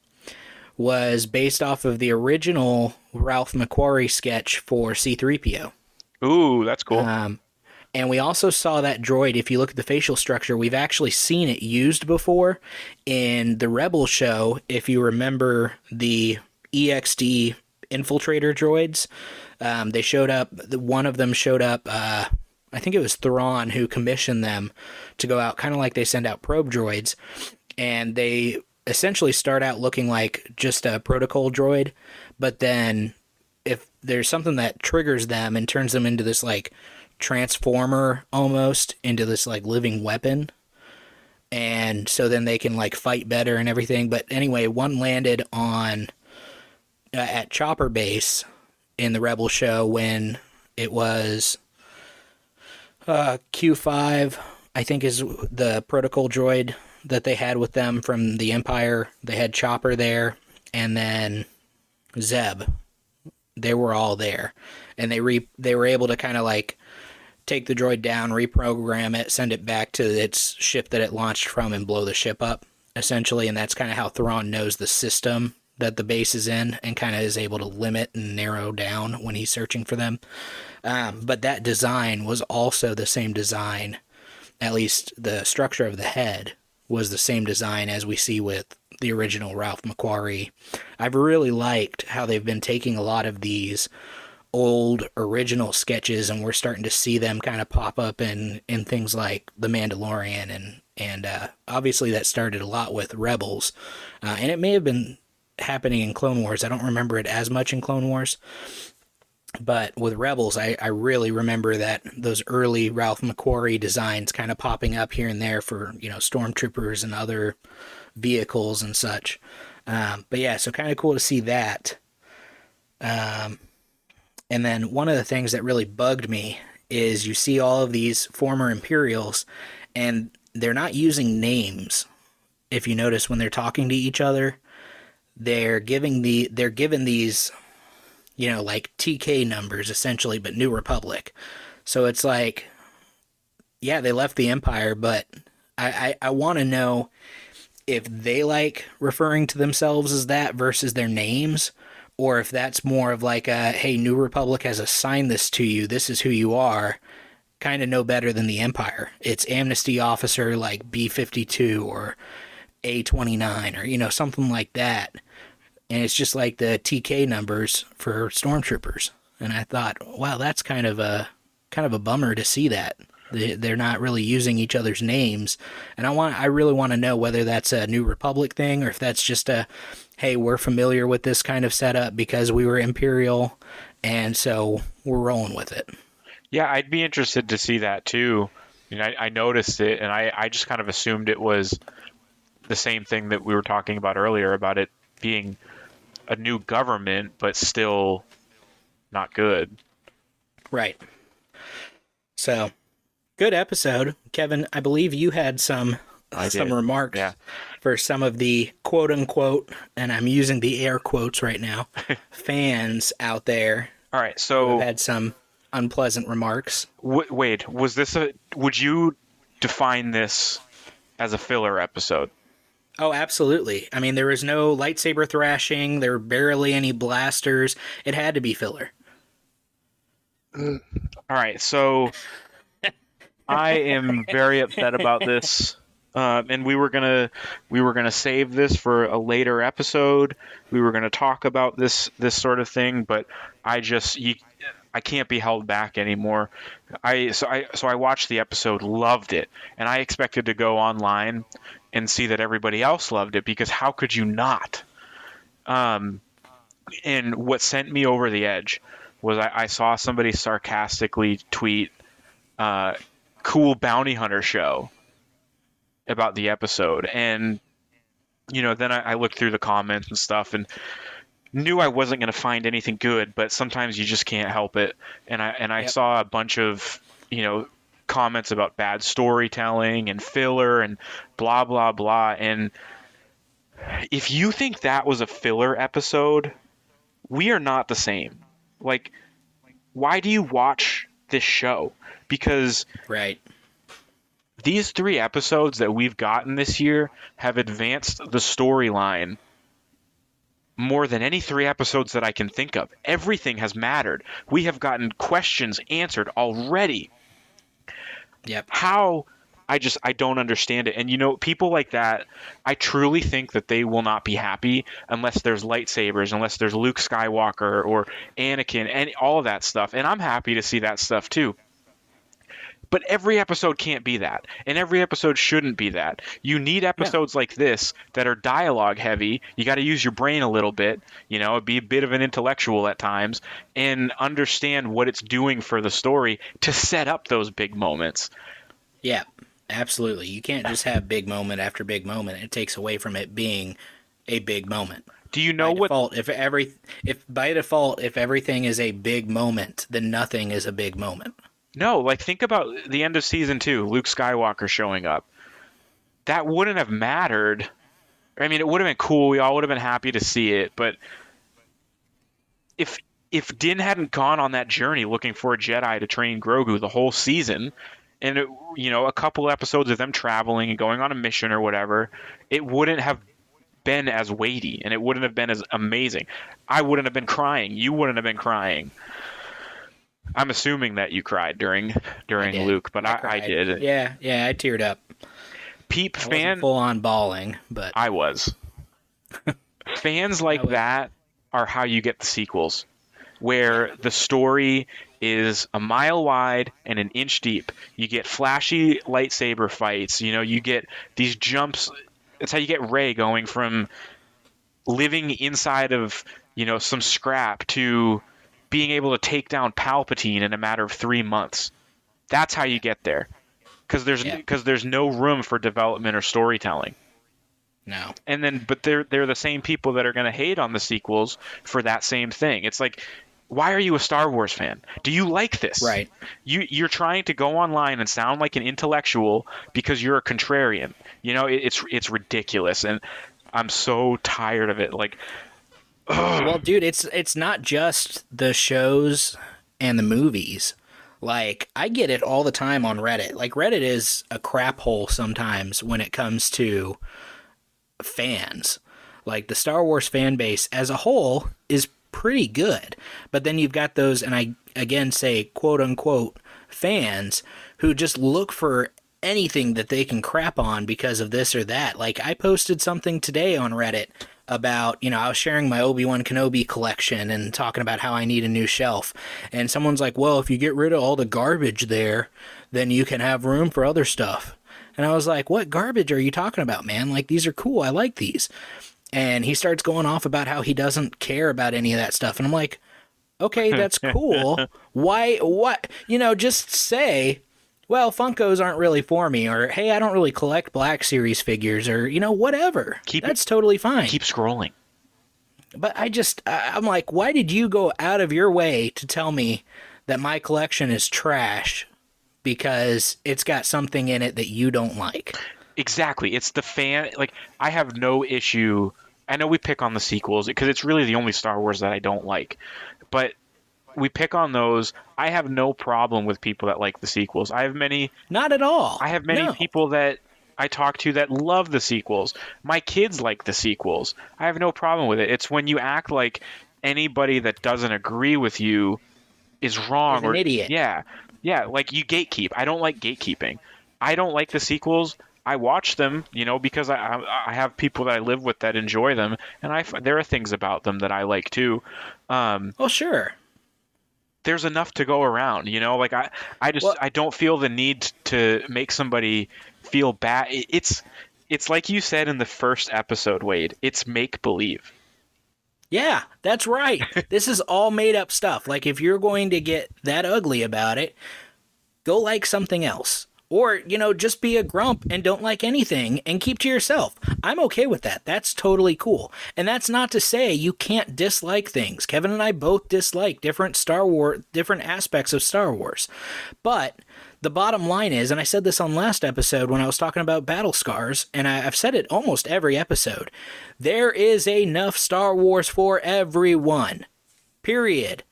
was based off of the original Ralph McQuarrie sketch for C3PO. Ooh, that's cool. Um, and we also saw that droid. If you look at the facial structure, we've actually seen it used before in the Rebel show. If you remember the EXD infiltrator droids, um, they showed up. One of them showed up. Uh, I think it was Thrawn who commissioned them to go out, kind of like they send out probe droids, and they essentially start out looking like just a protocol droid, but then if there's something that triggers them and turns them into this like transformer almost into this like living weapon and so then they can like fight better and everything but anyway one landed on uh, at Chopper Base in the Rebel show when it was uh, Q5, I think is the protocol droid that they had with them from the Empire. They had Chopper there, and then Zeb. They were all there, and they re they were able to kind of like take the droid down, reprogram it, send it back to its ship that it launched from, and blow the ship up essentially. And that's kind of how Thrawn knows the system that the base is in, and kind of is able to limit and narrow down when he's searching for them. Um, but that design was also the same design, at least the structure of the head was the same design as we see with the original Ralph McQuarrie. I've really liked how they've been taking a lot of these old original sketches and we're starting to see them kind of pop up in in things like The Mandalorian and and uh, obviously that started a lot with Rebels, uh, and it may have been happening in Clone Wars. I don't remember it as much in Clone Wars, but with Rebels, I, I really remember that those early Ralph McQuarrie designs kind of popping up here and there for you know stormtroopers and other vehicles and such. Um, but yeah, so kind of cool to see that. Um, and then one of the things that really bugged me is you see all of these former Imperials, and they're not using names. If you notice when they're talking to each other, they're giving the they're given these you know, like TK numbers essentially, but New Republic. So it's like, yeah, they left the Empire, but I, I, I want to know if they like referring to themselves as that versus their names, or if that's more of like a, hey, New Republic has assigned this to you, this is who you are, kind of no better than the Empire. It's amnesty officer like B 52 or A 29 or, you know, something like that and it's just like the TK numbers for stormtroopers. And I thought, wow, that's kind of a kind of a bummer to see that they're not really using each other's names. And I want, I really want to know whether that's a New Republic thing or if that's just a, hey, we're familiar with this kind of setup because we were Imperial, and so we're rolling with it. Yeah, I'd be interested to see that too. I, mean, I, I noticed it, and I, I just kind of assumed it was the same thing that we were talking about earlier about it being a new government, but still not good. Right. So, good episode, Kevin. I believe you had some I some did. remarks Yeah. for some of the quote unquote, and I'm using the air quotes right now, fans out there All right, who so have had some unpleasant remarks. w- wait, was this a? Would you define this as a filler episode? Oh, absolutely. I mean, there was no lightsaber thrashing. There were barely any blasters. It had to be filler. All right, so I am very upset about this, um, and we were gonna we were gonna save this for a later episode. We were gonna talk about this this sort of thing, but I just you, I can't be held back anymore. I so I so I watched the episode, loved it, and I expected to go online and see that everybody else loved it because how could you not? Um, and what sent me over the edge was I, I saw somebody sarcastically tweet uh, cool bounty hunter show about the episode. And you know then I, I looked through the comments and stuff and knew I wasn't going to find anything good but sometimes you just can't help it. And I and I Yep. saw a bunch of you know comments about bad storytelling and filler and blah blah blah. And if you think that was a filler episode we are not the same. Like why do you watch this show because Right. these three episodes that we've gotten this year have advanced the storyline more than any three episodes that I can think of. Everything has mattered. We have gotten questions answered already. Yep. How I just I don't understand it. And you know, people like that, I truly think that they will not be happy unless there's lightsabers, unless there's Luke Skywalker or Anakin and all of that stuff. And I'm happy to see that stuff too. But every episode can't be that, and every episode shouldn't be that. You need episodes like this that are dialogue heavy. You got to use your brain a little bit, you know, be a bit of an intellectual at times, and understand what it's doing for the story to set up those big moments. Yeah. Absolutely. You can't just have big moment after big moment. It takes away from it being a big moment. Do you know by what? default, if every if by default if everything is a big moment, then nothing is a big moment. No, like think about the end of season two, Luke Skywalker showing up. That wouldn't have mattered. I mean, it would have been cool. We all would have been happy to see it, but if if Din hadn't gone on that journey looking for a Jedi to train Grogu the whole season, and it, you know a couple episodes of them traveling and going on a mission or whatever, it wouldn't have been as weighty and it wouldn't have been as amazing. I wouldn't have been crying. You wouldn't have been crying. I'm assuming that you cried during during did. Luke, but I, I, cried. did. Yeah, yeah, I teared up. Peep I fan, full on bawling, but I was. Fans like was- that are how you get the sequels, where the story is a mile wide and an inch deep. You get flashy lightsaber fights. You know, you get these jumps. That's how you get Rey going from living inside of you know some scrap to being able to take down Palpatine in a matter of three months. That's how you get there, because there's Yeah. because there's no room for development or storytelling no. and then but they're they're the same people that are going to hate on the sequels for that same thing. It's like why are you a Star Wars fan? Do you like this? Right. You you're trying to go online and sound like an intellectual because you're a contrarian. You know, it, it's it's ridiculous and I'm so tired of it. Like Well, dude, it's it's not just the shows and the movies. Like I get it all the time on Reddit. Like Reddit is a crap hole sometimes when it comes to fans. Like the Star Wars fan base as a whole is pretty good. But then you've got those and I again say quote unquote fans who just look for anything that they can crap on because of this or that. Like I posted something today on Reddit about, you know, I was sharing my Obi-Wan Kenobi collection and talking about how I need a new shelf. And someone's like, "Well, if you get rid of all the garbage there, then you can have room for other stuff." And I was like, "What garbage are you talking about, man? Like these are cool. I like these." And he starts going off about how he doesn't care about any of that stuff. And I'm like, "Okay, that's cool. Why what? You know, just say well, Funkos aren't really for me, or hey, I don't really collect Black Series figures, or you know, whatever. Keep it- That's totally fine. keep scrolling. but I just, I'm like, why did you go out of your way to tell me that my collection is trash because it's got something in it that you don't like? Exactly. It's the fan. Like I have no issue. I know we pick on the sequels because it's really the only Star Wars that I don't like, but we pick on those. I have no problem with people that like the sequels. I have many. Not at all. I have many No. people that I talk to that love the sequels. My kids like the sequels. I have no problem with it. It's when you act like anybody that doesn't agree with you is wrong or idiot. Yeah, yeah. Like you gatekeep. I don't like gatekeeping. I don't like the sequels. I watch them, you know, because I I have people that I live with that enjoy them, and I there are things about them that I like too. Um, Well, sure. There's enough to go around you know like i i just Well- i don't feel the need to make somebody feel bad it's it's like you said in the first episode wade it's make believe Yeah, that's right. this is all made up stuff. Like, if you're going to get that ugly about it, go like something else. Or, you know, just be a grump and don't like anything and keep to yourself. I'm okay with that. That's totally cool. And that's not to say you can't dislike things. Kevin and I both dislike different Star Wars, different aspects of Star Wars. But the bottom line is, and I said this on last episode when I was talking about battle scars, and I, I've said it almost every episode there is enough Star Wars for everyone. Period.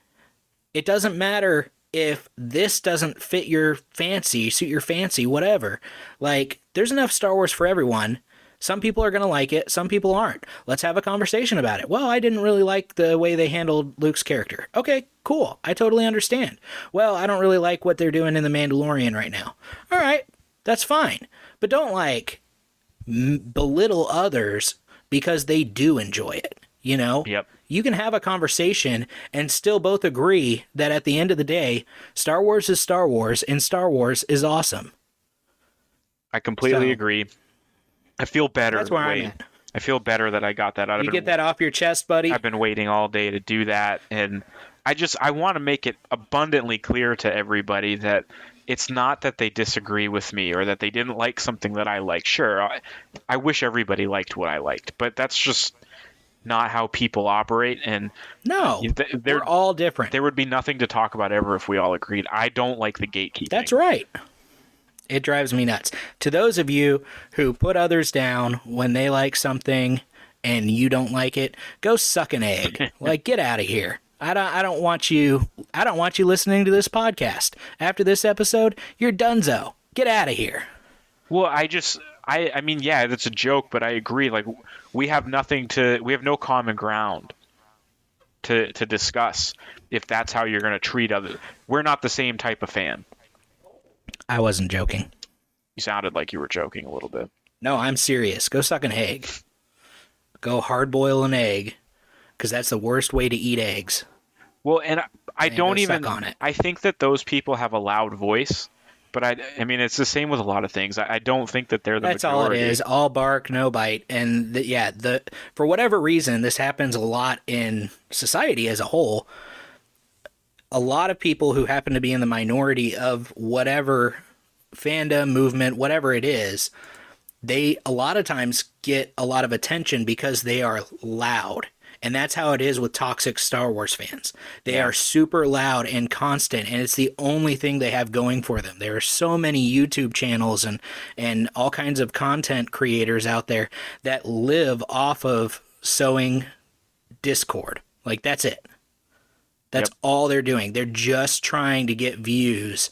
It doesn't matter if this doesn't fit your fancy, suit your fancy, whatever. Like, there's enough Star Wars for everyone. Some people are going to like it, some people aren't. Let's have a conversation about it. Well, I didn't really like the way they handled Luke's character. Okay, cool. I totally understand. Well, I don't really like what they're doing in The Mandalorian right now. All right, that's fine. But don't like belittle others because they do enjoy it, you know? Yep. You can have a conversation and still both agree that at the end of the day, Star Wars is Star Wars and Star Wars is awesome. i completely So- agree i feel better That's where I'm Wade. at. i feel better that i got that out of You of get that off your chest, buddy? I've been waiting all day to do that, and I just I want to make it abundantly clear to everybody that it's not that they disagree with me or that they didn't like something that I like. Sure, I, I wish everybody liked what I liked, but that's just not how people operate, and No, th- there we're all different. there would be nothing to talk about ever if we all agreed. I don't like the gatekeeping. That's right. It drives me nuts. To those of you who put others down when they like something and you don't like it, go suck an egg. like get out of here. I don't I don't want you I don't want you listening to this podcast. After this episode, you're donezo. Get out of here. Well, I just, I, I mean, yeah, that's a joke, but I agree. Like, we have nothing to, we have no common ground to to discuss. If that's how you're going to treat other, we're not the same type of fan. I wasn't joking. You sounded like you were joking a little bit. No, I'm serious. Go suck an egg. Go hard boil an egg cuz that's the worst way to eat eggs. Well, and I, I don't even. I think that those people have a loud voice, but I, I mean, it's the same with a lot of things. I, I don't think that they're the That's all it is. All bark, no bite. And the, yeah, the for whatever reason, this happens a lot in society as a whole. A lot of people who happen to be in the minority of whatever fandom, movement, whatever it is, they a lot of times get a lot of attention because they are loud. And that's how it is with toxic Star Wars fans. They are super loud and constant, and it's the only thing they have going for them. There are so many YouTube channels and, and all kinds of content creators out there that live off of sowing discord. Like, that's it. That's Yep. all they're doing. They're just trying to get views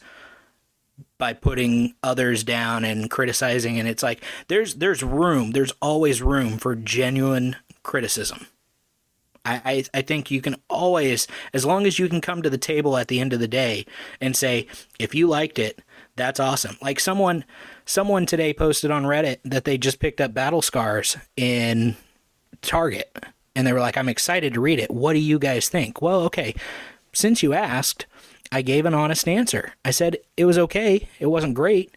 by putting others down and criticizing and it's like there's there's room there's always room for genuine criticism I, I think you can always as long as you can come to the table at the end of the day and say if you liked it that's awesome like someone someone today posted on reddit that they just picked up battle scars in target and they were like i'm excited to read it what do you guys think well okay since you asked I gave an honest answer. I said it was okay. It wasn't great.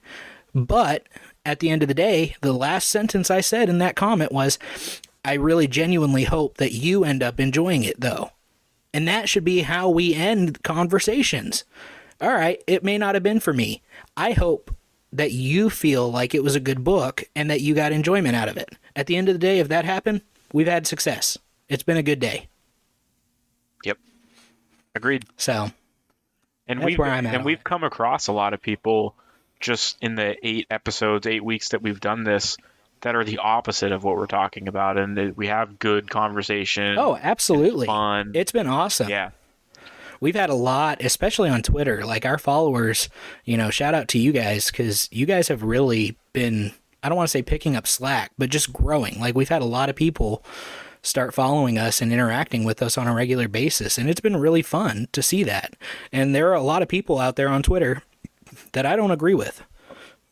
But at the end of the day, the last sentence I said in that comment was, I really genuinely hope that you end up enjoying it, though. And that should be how we end conversations. All right, it may not have been for me. I hope that you feel like it was a good book and that you got enjoyment out of it. At the end of the day, if that happened, we've had success. It's been a good day. Yep. Agreed. So, And That's we've where I'm at and we've come across a lot of people just in the eight episodes, eight weeks that we've done this that are the opposite of what we're talking about, and that we have good conversation. oh, absolutely. fun. It's been awesome. yeah, we've had a lot, especially on Twitter. Like our followers, you know, shout out to you guys because you guys have really been, I don't want to say picking up slack, but just growing. Like we've had a lot of people start following us and interacting with us on a regular basis. And it's been really fun to see that. And there are a lot of people out there on Twitter that I don't agree with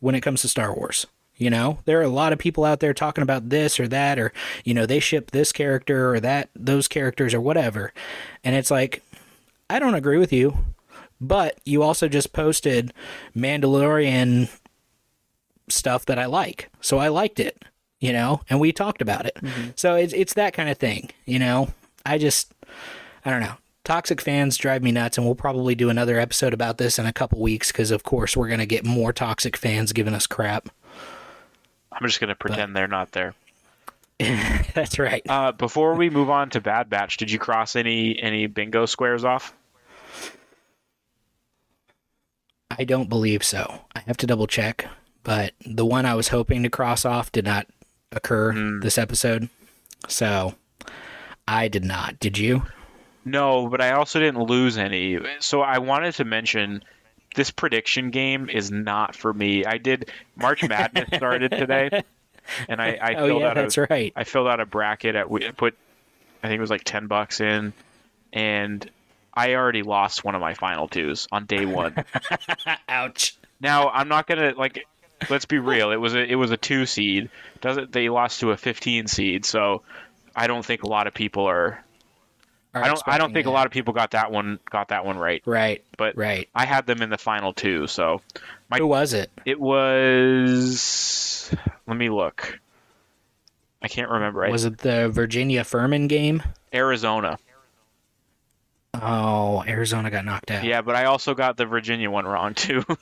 when it comes to Star Wars. You know, there are a lot of people out there talking about this or that, or, you know, they ship this character or that, those characters or whatever. And it's like, I don't agree with you, but you also just posted Mandalorian stuff that I like. So I liked it, you know, and we talked about it. Mm-hmm. So it's it's that kind of thing, you know. I just I don't know. Toxic fans drive me nuts and we'll probably do another episode about this in a couple weeks cuz of course we're going to get more toxic fans giving us crap. I'm just gonna pretend they're not there. That's right. Uh, before we move on to Bad Batch, did you cross any any bingo squares off? I don't believe so. I have to double check, but the one I was hoping to cross off did not occur this episode. So I did not. Did you? No, but I also didn't lose any. So I wanted to mention this prediction game is not for me. I did March Madness started today, and I, I Oh filled yeah, out that's a, right. I filled out a bracket at we put I think it was like ten bucks in, and I already lost one of my final twos on day one. Ouch. now I'm not gonna like. Let's be real. It was a it was a two seed. Doesn't they lost to a 15 seed? So I don't think a lot of people are. I don't. I don't think a lot of people got that one got that one right. Right. But Right. I had them in the final two. So My- Who was it? it was. Let me look. I can't remember. Was it the Virginia Furman game? Arizona. Oh, Arizona got knocked out. Yeah, but I also got the Virginia one wrong too.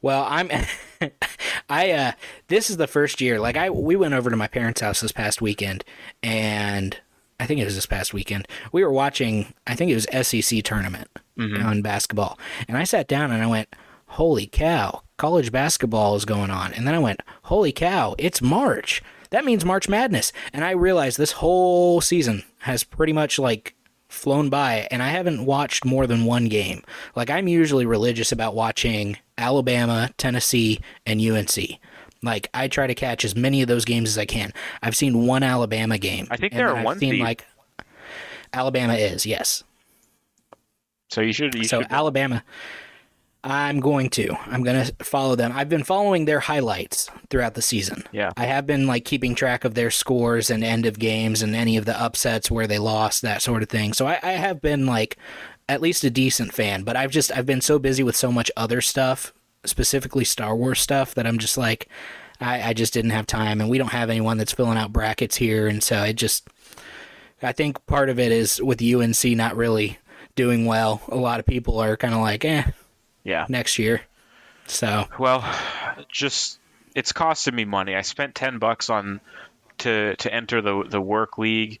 Well, I'm I uh this is the first year like I we went over to my parents' house this past weekend and I think it was this past weekend. We were watching, I think it was SEC tournament mm-hmm. on basketball, and I sat down and I went, "Holy cow! College basketball is going on." And then I went, "Holy cow! It's March. That means March Madness." And I realized this whole season has pretty much like flown by, and I haven't watched more than one game. Like I'm usually religious about watching Alabama, Tennessee, and UNC. Like I try to catch as many of those games as I can. I've seen one Alabama game. I think and they're then a I've one seen like Alabama is yes. So you should. You So should Alabama, I'm going to. I'm going to follow them. I've been following their highlights throughout the season. Yeah. I have been like keeping track of their scores and end of games and any of the upsets where they lost, that sort of thing. So I, I have been like at least a decent fan, but I've just I've been so busy with so much other stuff, specifically Star Wars stuff, that I'm just like I, I just didn't have time and we don't have anyone that's filling out brackets here and so it just I think part of it is with UNC not really doing well. A lot of people are kind of like, eh, yeah. next year. So Well, just it's costing me money. I spent ten bucks on to to enter the the work league.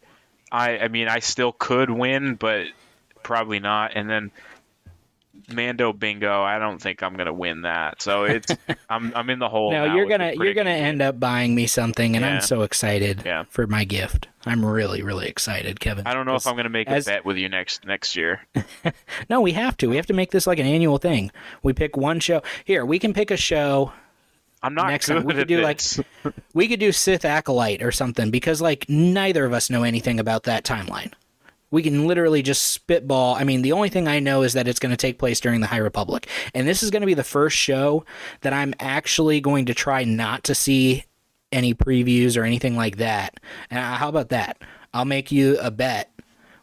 I I mean I still could win, but probably not. And then Mando Bingo, I don't think I'm gonna win that. So it's I'm I'm in the hole. no, now you're gonna you're gonna end up buying me something, and Yeah. I'm so excited Yeah. for my gift. I'm really really excited, Kevin. I don't know if I'm gonna make as- a bet with you next next year. No, we have to. We have to make this like an annual thing. We pick one show. Here, we can pick a show. I'm not Next good time, we could at do, like. We could do Sith Acolyte or something because like neither of us know anything about that timeline. We can literally just spitball. I mean, the only thing I know is that it's going to take place during the High Republic. And this is going to be the first show that I'm actually going to try not to see any previews or anything like that. And uh, how about that? I'll make you a bet.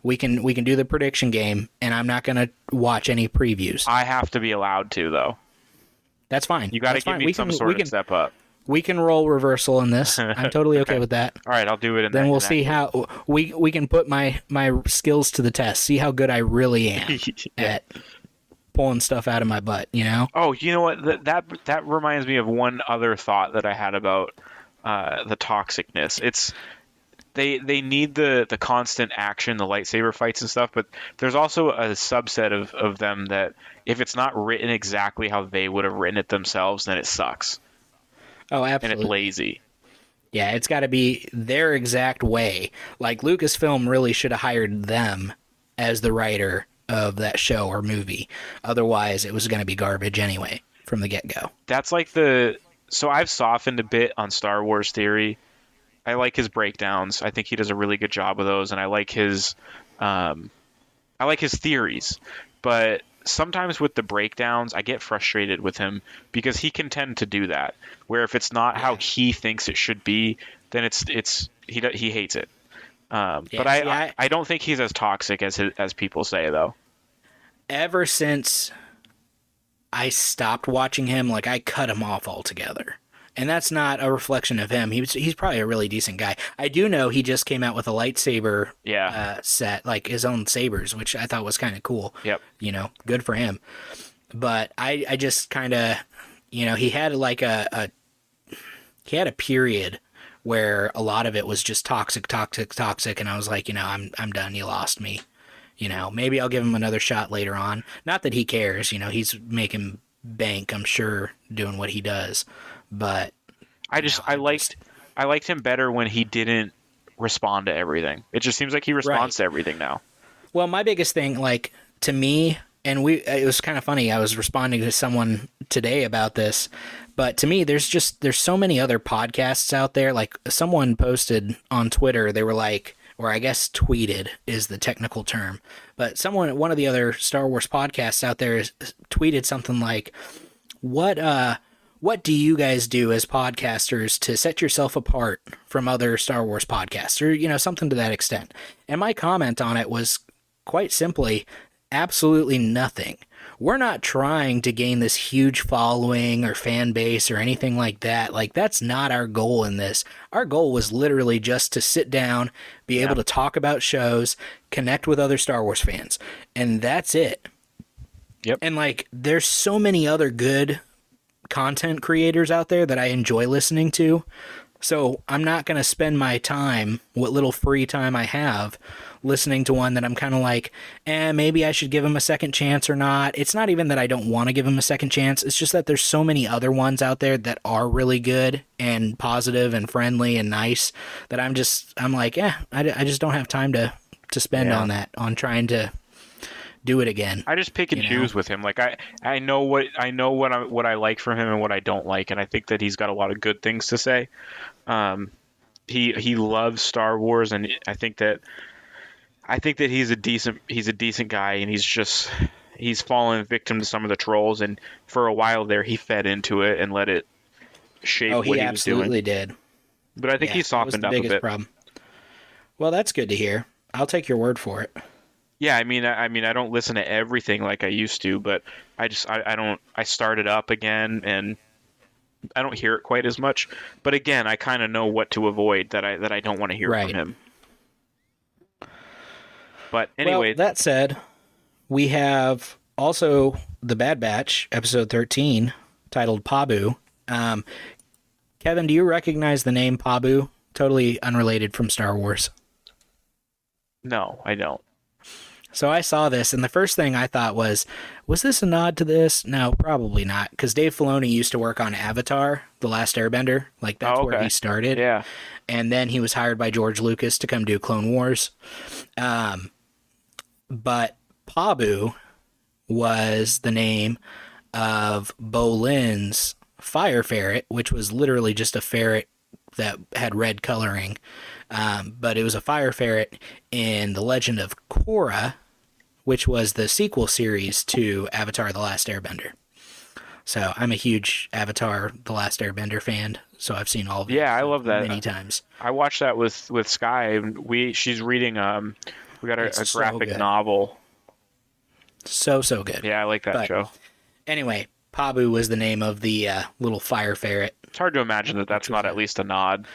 We can we can do the prediction game and I'm not going to watch any previews. I have to be allowed to though. That's fine. You got to give fine. me we some can, sort of can, step up. We can roll reversal in this. I'm totally okay with that. All right, I'll do it. In Then that, we'll see how we we can put my my skills to the test. See how good I really am at pulling stuff out of my butt. You know? Oh, you know what? That that that reminds me of one other thought that I had about uh, the toxicness. It's they they need the the constant action, the lightsaber fights and stuff, but there's also a subset of of them that if it's not written exactly how they would have written it themselves, then it sucks Oh, and absolutely. it's lazy. Yeah, it's got to be their exact way. Like Lucasfilm really should have hired them as the writer of that show or movie. Otherwise, it was going to be garbage anyway from the get go. That's like the so I've softened a bit on Star Wars theory. I like his breakdowns. I think he does a really good job of those, and I like his, um, I like his theories. But sometimes with the breakdowns, I get frustrated with him because he can tend to do that. Where if it's not how he thinks it should be, then it's it's he he hates it. Um, Yeah, but I, see, I I- I don't think he's as toxic as as people say though. Ever since I stopped watching him, like I cut him off altogether. And that's not a reflection of him. He's he's probably a really decent guy. I do know he just came out with a lightsaber Yeah. uh, set, like his own sabers, which I thought was kind of cool. Yep. You know, good for him. But I I just kind of, you know, he had like a, a he had a period where a lot of it was just toxic, toxic, toxic, and I was like, you know, I'm I'm done. You lost me. You know, maybe I'll give him another shot later on. Not that he cares. You know, he's making bank. I'm sure doing what he does. But I just I liked I liked him better when he didn't respond to everything. It just seems like he responds to everything now. Well, my biggest thing, like to me, and we, it was kind of funny. I was responding to someone today about this, but to me, there's just there's so many other podcasts out there. Like someone posted on Twitter, they were like, or I guess tweeted is the technical term, but someone, one of the other Star Wars podcasts out there, is, tweeted something like, "What uh." What do you guys do as podcasters to set yourself apart from other Star Wars podcasts, or you know something to that extent? And my comment on it was quite simply absolutely nothing. We're not trying to gain this huge following or fan base or anything like that. Like, that's not our goal in this. Our goal was literally just to sit down, be able to talk about shows, connect with other Star Wars fans. And that's it. Yep. And, like, there's so many other good content creators out there that I enjoy listening to. So I'm not going to spend my time, what little free time I have, listening to one that I'm kind of like, eh, maybe I should give him a second chance or not. It's not even that I don't want to give him a second chance. It's just that there's so many other ones out there that are really good and positive and friendly and nice that I'm just, I'm like, eh, I, I just don't have time to, to spend Yeah. on that, on trying to do it again. I just pick and You know? choose with him. Like I, I know what I know what I what I like from him and what I don't like, and I think that he's got a lot of good things to say. Um, he he loves Star Wars, and I think that I think that he's a decent he's a decent guy, and he's just he's fallen victim to some of the trolls, and for a while there he fed into it and let it shape Oh, what he he was doing. absolutely did. But I think Yeah, he softened the up a bit. problem. Well, that's good to hear. I'll take your word for it. Yeah, I mean, I, I mean, I don't listen to everything like I used to, but I just, I, I don't, I started up again, and I don't hear it quite as much. But again, I kind of know what to avoid that I that I don't want to hear Right. from him. But anyway, well, that said, we have also the Bad Batch episode 13 titled Pabu. Um, Kevin, do you recognize the name Pabu? Totally unrelated from Star Wars. no, I don't. So I saw this, and the first thing I thought was, was this a nod to this? No, probably not, because Dave Filoni used to work on Avatar, The Last Airbender. Like that's Oh, where he started. Yeah, and then he was hired by George Lucas to come do Clone Wars. Um, but Pabu was the name of Bolin's fire ferret, which was literally just a ferret that had red coloring. Um, but it was a fire ferret in The Legend of Korra, which was the sequel series to Avatar The Last Airbender. So I'm a huge Avatar The Last Airbender fan, so I've seen all of Yeah, I love that. many times. I watched that with with Sky. and We she's reading um, we got a, a graphic good. novel. So so good. Yeah, I like that But- show. Anyway, Pabu was the name of the uh, little fire ferret. It's hard to imagine that that's not at least a nod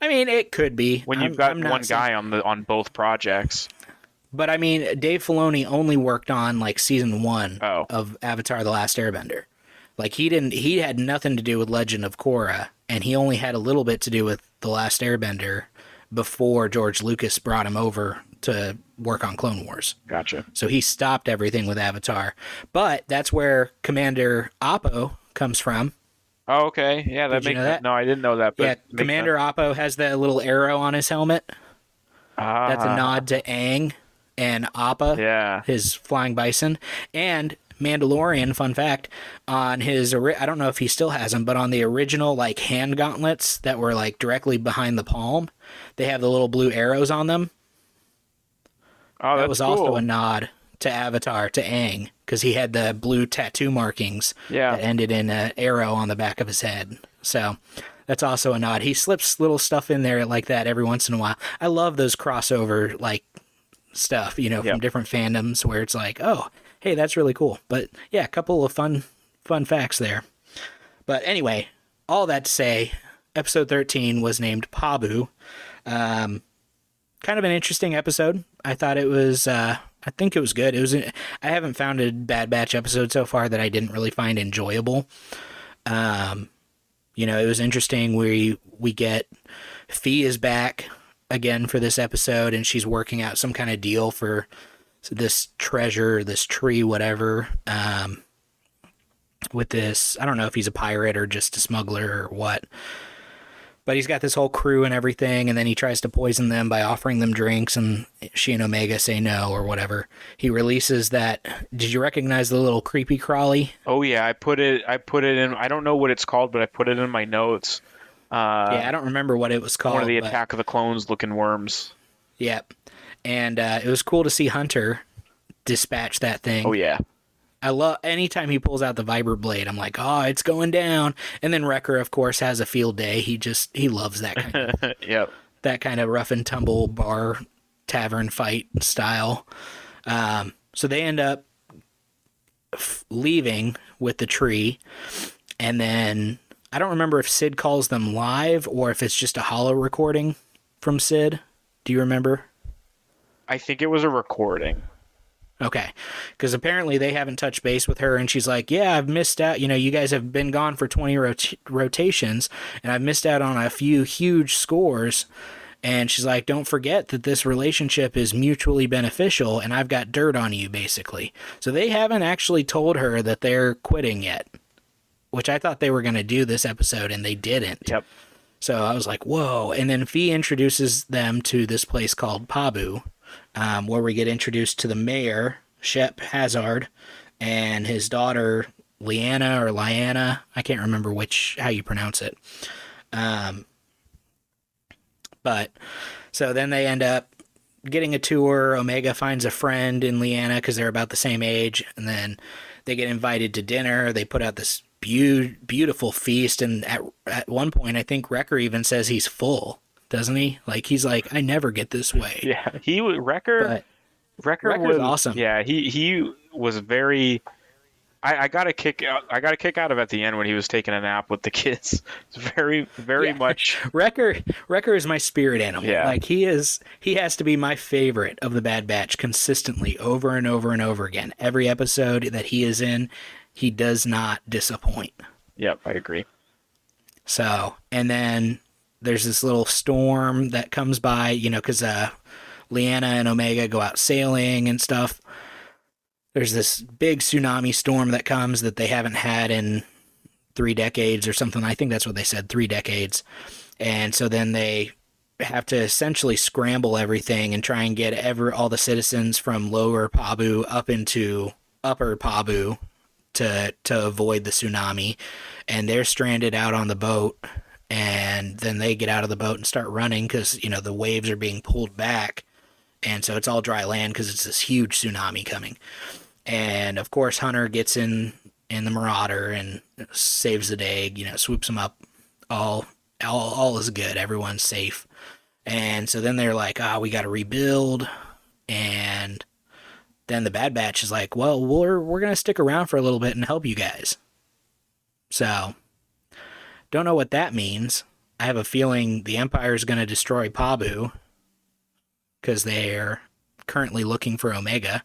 I mean, it could be when I'm- you've got I'm one saying- guy on the on both projects. But I mean, Dave Filoni only worked on like season one Oh. of Avatar: The Last Airbender. Like he didn't, he had nothing to do with Legend of Korra, and he only had a little bit to do with The Last Airbender before George Lucas brought him over to work on Clone Wars. Gotcha. So he stopped everything with Avatar. But that's where Commander Appo comes from. Oh, okay. Yeah, that Did you makes know that? no. I didn't know that. But yeah, Commander Appo has that little arrow on his helmet. sense. Ah, That's a nod to Aang and Appa, Yeah. his flying bison, and Mandalorian. Fun fact on his, I don't know if he still has them, but on the original like hand gauntlets that were like directly behind the palm, they have the little blue arrows on them. Oh, that was cool. also a nod to Avatar to Aang because he had the blue tattoo markings Yeah. that ended in an arrow on the back of his head. So that's also a nod. He slips little stuff in there like that every once in a while. I love those crossover like stuff, you know, from Yep. different fandoms where it's like, oh, hey, that's really cool. But yeah, a couple of fun fun facts there. But anyway, all that to say, episode 13 was named Pabu. Um, kind of an interesting episode. I thought it was. Uh, I think it was good. It was. I haven't found a Bad Batch episode so far that I didn't really find enjoyable. Um, you know, it was interesting. We we get Phee is back again for this episode, and she's working out some kind of deal for this treasure, this tree, whatever. Um, with this, I don't know if he's a pirate or just a smuggler or what but he's got this whole crew and everything and then he tries to poison them by offering them drinks and she and omega say no or whatever he releases that did you recognize the little creepy crawly Oh yeah, I put it. I put it in. I don't know what it's called, but I put it in my notes. Uh, yeah i don't remember what it was called one of the but- Attack of the Clones looking worms. yep and uh, it was cool to see hunter dispatch that thing Oh yeah. I love anytime he pulls out the vibroblade i'm like oh it's going down and then wrecker of course has a field day he just he loves that kind of yep. that kind of rough and tumble bar tavern fight style. Um, so they end up f- leaving with the tree, and then I don't remember if Cid calls them live or if it's just a holo recording from Cid. Do you remember? I think it was a recording. Okay. Because apparently they haven't touched base with her, and she's like, Yeah, I've missed out. You know, you guys have been gone for 20 rot- rotations, and I've missed out on a few huge scores. And she's like, Don't forget that this relationship is mutually beneficial, and I've got dirt on you, basically. So they haven't actually told her that they're quitting yet, which I thought they were going to do this episode, and they didn't. Yep. So I was like, whoa. And then Phee introduces them to this place called Pabu, um, where we get introduced to the mayor, Shep Hazard, and his daughter, Leanna or Liana. I can't remember which, how you pronounce it. Um, but so then they end up getting a tour. Omega finds a friend in Leanna because they're about the same age. And then they get invited to dinner. They put out this beau- beautiful feast. And at, at one point, I think Wrecker even says he's full, doesn't he? Like, he's like, I never get this way. Yeah, he Wrecker. But Wrecker was awesome. Yeah, he he was very. I, I got a kick out. I got a kick out of at the end when he was taking a nap with the kids. It's very very Yeah. much. Wrecker, Wrecker is my spirit animal. Yeah. Like he is, he has to be my favorite of the Bad Batch consistently, over and over and over again. Every episode that he is in, he does not disappoint. Yep, I agree. So, and then there's this little storm that comes by, you know, because uh, Leanna and Omega go out sailing and stuff. There's this big tsunami storm that comes that they haven't had in three decades or something. I think that's what they said, three decades. And so then they have to essentially scramble everything and try and get ever all the citizens from lower Pabu up into upper Pabu to to avoid the tsunami and they're stranded out on the boat and then they get out of the boat and start running cuz you know the waves are being pulled back. And so it's all dry land cuz it's this huge tsunami coming. And of course Hunter gets in in the Marauder and saves the day you know swoops them up. All all all is good. Everyone's safe. And so then they're like ah we got to rebuild. And then the Bad Batch is like, well, we're we're gonna stick around for a little bit and help you guys. So, don't know what that means. I have a feeling the Empire is gonna destroy Pabu because they're currently looking for Omega,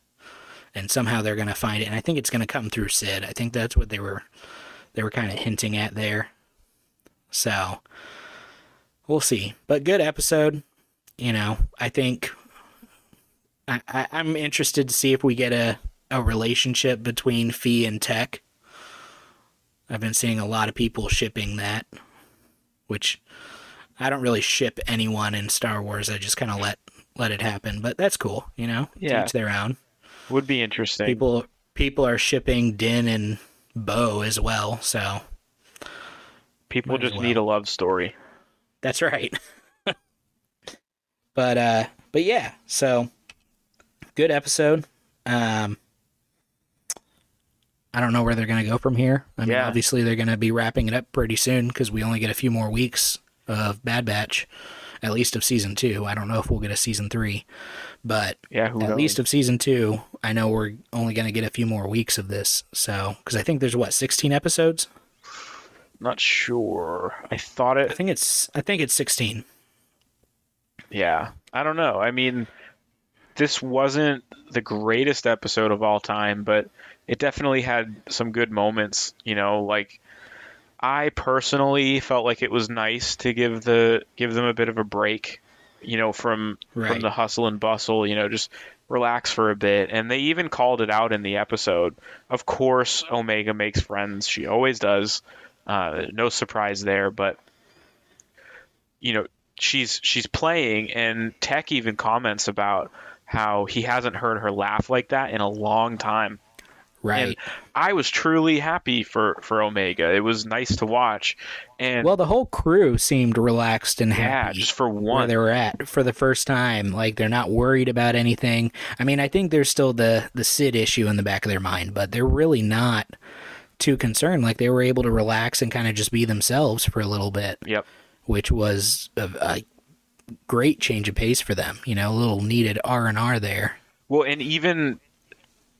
and somehow they're gonna find it. And I think it's gonna come through Cid. I think that's what they were they were kind of hinting at there. So, we'll see. But good episode. You know, I think I, I, I'm interested to see if we get a, a relationship between Phee and Tech. I've been seeing a lot of people shipping that, which I don't really ship anyone in Star Wars. I just kind of let let it happen, but that's cool, you know. Yeah. each their own. Would be interesting. People people are shipping Din and Bo as well, so People just need a love story. That's right. but uh but yeah, so good episode. Um I don't know where they're going to go from here. I mean, Yeah. obviously they're going to be wrapping it up pretty soon because we only get a few more weeks of Bad Batch, at least of season two. I don't know if we'll get a season three, but Yeah, at knows? least of season two, I know we're only going to get a few more weeks of this. So, because I think there's what sixteen episodes. Not sure. I thought it. I think it's I think it's sixteen. Yeah, I don't know. I mean, this wasn't the greatest episode of all time, but it definitely had some good moments. You know, like I personally felt like it was nice to give the give them a bit of a break. You know, from from the hustle and bustle. You know, just relax for a bit. And they even called it out in the episode. Of course, Omega makes friends. She always does. Uh, no surprise there, but you know she's she's playing and tech even comments about how he hasn't heard her laugh like that in a long time Right. and i was truly happy for for omega it was nice to watch and Well, the whole crew seemed relaxed and yeah happy just for where one they were at for the first time. Like they're not worried about anything. I mean, I think there's still the the Cid issue in the back of their mind, but they're really not too concerned. Like they were able to relax and kind of just be themselves for a little bit, yep which was a, a great change of pace for them. You know, a little needed R and R there. well and even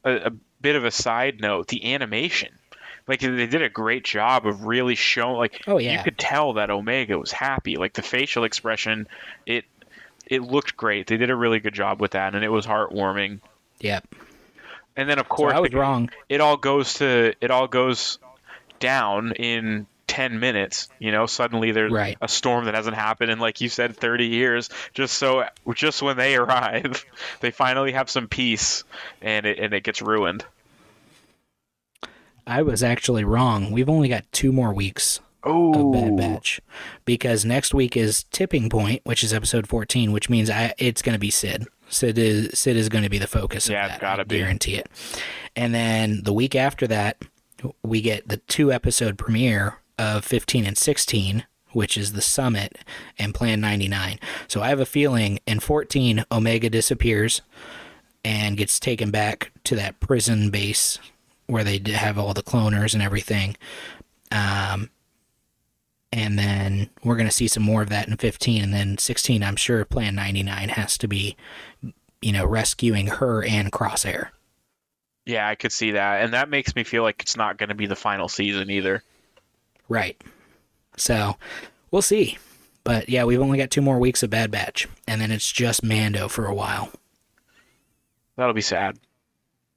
a, a bit of a side note the animation like they did a great job of really showing like Oh, yeah. you could tell that omega was happy like the facial expression it it looked great they did a really good job with that and it was heartwarming Yep. and then of So course I was it, wrong. it all goes to it all goes down in 10 minutes you know suddenly there's Right. a storm that hasn't happened in like you said 30 years just so just when they arrive they finally have some peace and it and it gets ruined I was actually wrong. We've only got two more weeks of oh Bad Batch because next week is Tipping Point, which is episode 14, which means I it's going to be Cid. Cid is Cid is going to be the focus Yeah, of that. gotta I be. guarantee it. And then the week after that, we get the two episode premiere of 15 and 16, which is the Summit and Plan 99. So I have a feeling in 14 Omega disappears and gets taken back to that prison base where they have all the cloners and everything. Um, and then we're going to see some more of that in 15 and then 16 i'm sure plan 99 has to be you know rescuing her and crosshair yeah i could see that and that makes me feel like it's not going to be the final season either right. So we'll see. But yeah we've only got two more weeks of bad batch and then it's just mando for a while. That'll be sad.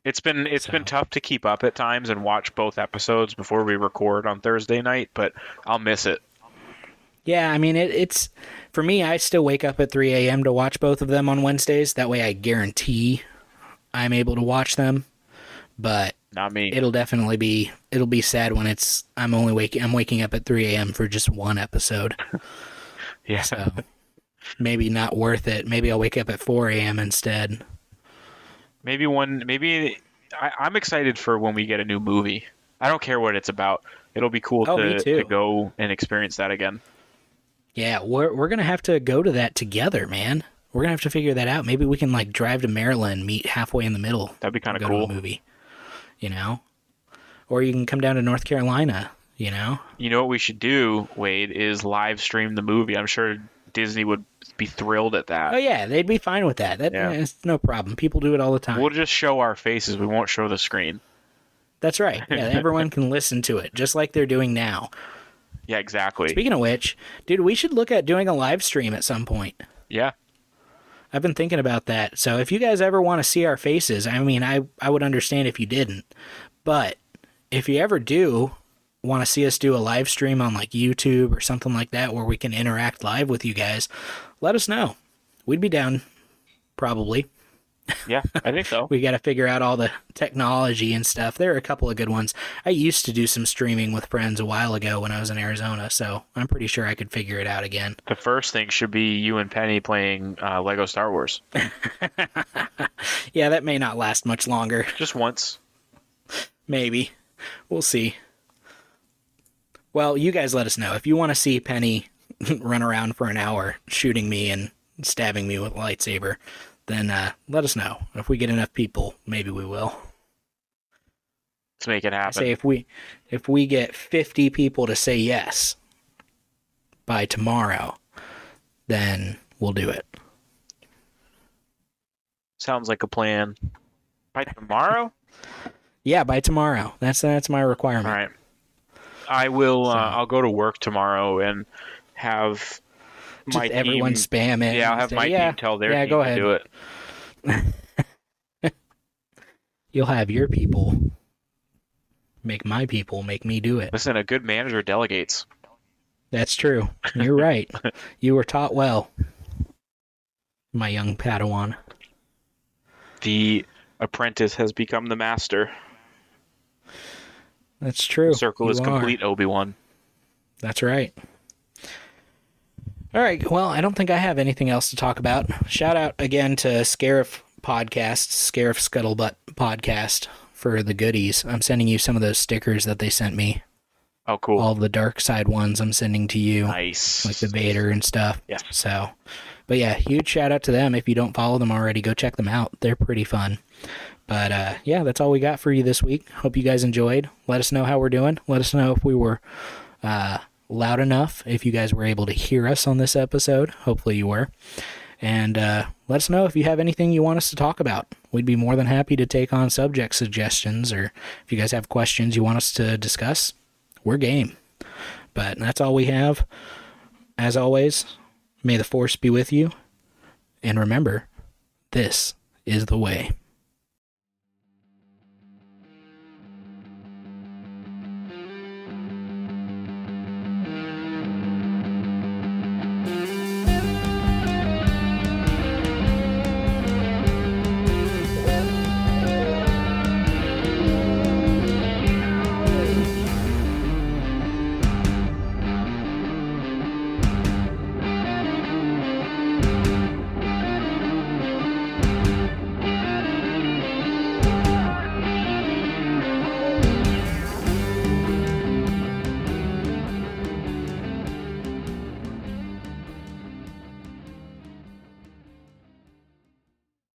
It's been it's been tough to keep up at times and watch both episodes before we record on thursday night but i'll miss it. Yeah i mean it, it's for me i still wake up at 3 a.m to watch both of them on wednesdays. That way i guarantee i'm able to watch them. But not me it'll definitely be it'll be sad when it's I'm only waking I'm waking up at 3 a.m. for just one episode. yeah So maybe not worth it. Maybe I'll wake up at 4 a.m. instead. Maybe one. Maybe I, I'm excited for when we get a new movie. I don't care what it's about. It'll be cool Oh, to, to go and experience that again. Yeah, we're we're gonna have to go to that together, man. We're gonna have to figure that out. Maybe we can like drive to Maryland, meet halfway in the middle, That'd be kind of cool. movie. You know, or you can come down to North Carolina. You know, You know what we should do, Wade, is live stream the movie. I'm sure Disney would be thrilled at that. oh yeah, they'd be fine with that. That Yeah. Eh, it's no problem. People do it all the time. We'll just show our faces. We won't show the screen. That's right. Yeah, everyone can listen to it just like they're doing now. Yeah, exactly. Speaking of which, dude, we should look at doing a live stream at some point. yeah. I've been thinking about that. So if you guys ever want to see our faces, I mean, I I would understand if you didn't. But if you ever do want to see us do a live stream on like YouTube or something like that where we can interact live with you guys, let us know. We'd be down probably. Yeah, I think so. We got to figure out all the technology and stuff. There are a couple of good ones. I used to do some streaming with friends a while ago when I was in Arizona, so I'm pretty sure I could figure it out again. The first thing should be you and Penny playing uh, Lego Star Wars. Yeah, that may not last much longer. Just once. Maybe. We'll see. Well, you guys let us know. If you want to see Penny run around for an hour shooting me and stabbing me with a lightsaber, then uh, let us know. If we get enough people, maybe we will. Let's make it I happen. say if we if we get 50 people to say yes by tomorrow, then we'll do it. Sounds like a plan. By tomorrow? Yeah, by tomorrow. That's that's my requirement. All right. I will. Uh, I'll go to work tomorrow and have Just my everyone team. spam it. yeah, I'll have say, my yeah, team tell their yeah, team go to ahead. do it. You'll have your people make my people make me do it. Listen, a good manager delegates. That's true. You're right. You were taught well, my young Padawan. The apprentice has become the master. That's true. The circle is You are. complete, Obi Wan. That's right. All right. Well, I don't think I have anything else to talk about. Shout out again to Scarif Podcast, Scarif Scuttlebutt Podcast for the goodies. I'm sending you some of those stickers that they sent me. Oh, cool. All the dark side ones I'm sending to you. nice. like the Vader and stuff. Yeah. So, but yeah, huge shout out to them. If you don't follow them already, go check them out. They're pretty fun. But uh, yeah, that's all we got for you this week. Hope you guys enjoyed. Let us know how we're doing. Let us know if we were uh, loud enough. If you guys were able to hear us on this episode, hopefully you were. And uh, let us know if you have anything you want us to talk about. We'd be more than happy to take on subject suggestions, or if you guys have questions you want us to discuss, we're game. But that's all we have. As always, may the force be with you. And remember, this is the way.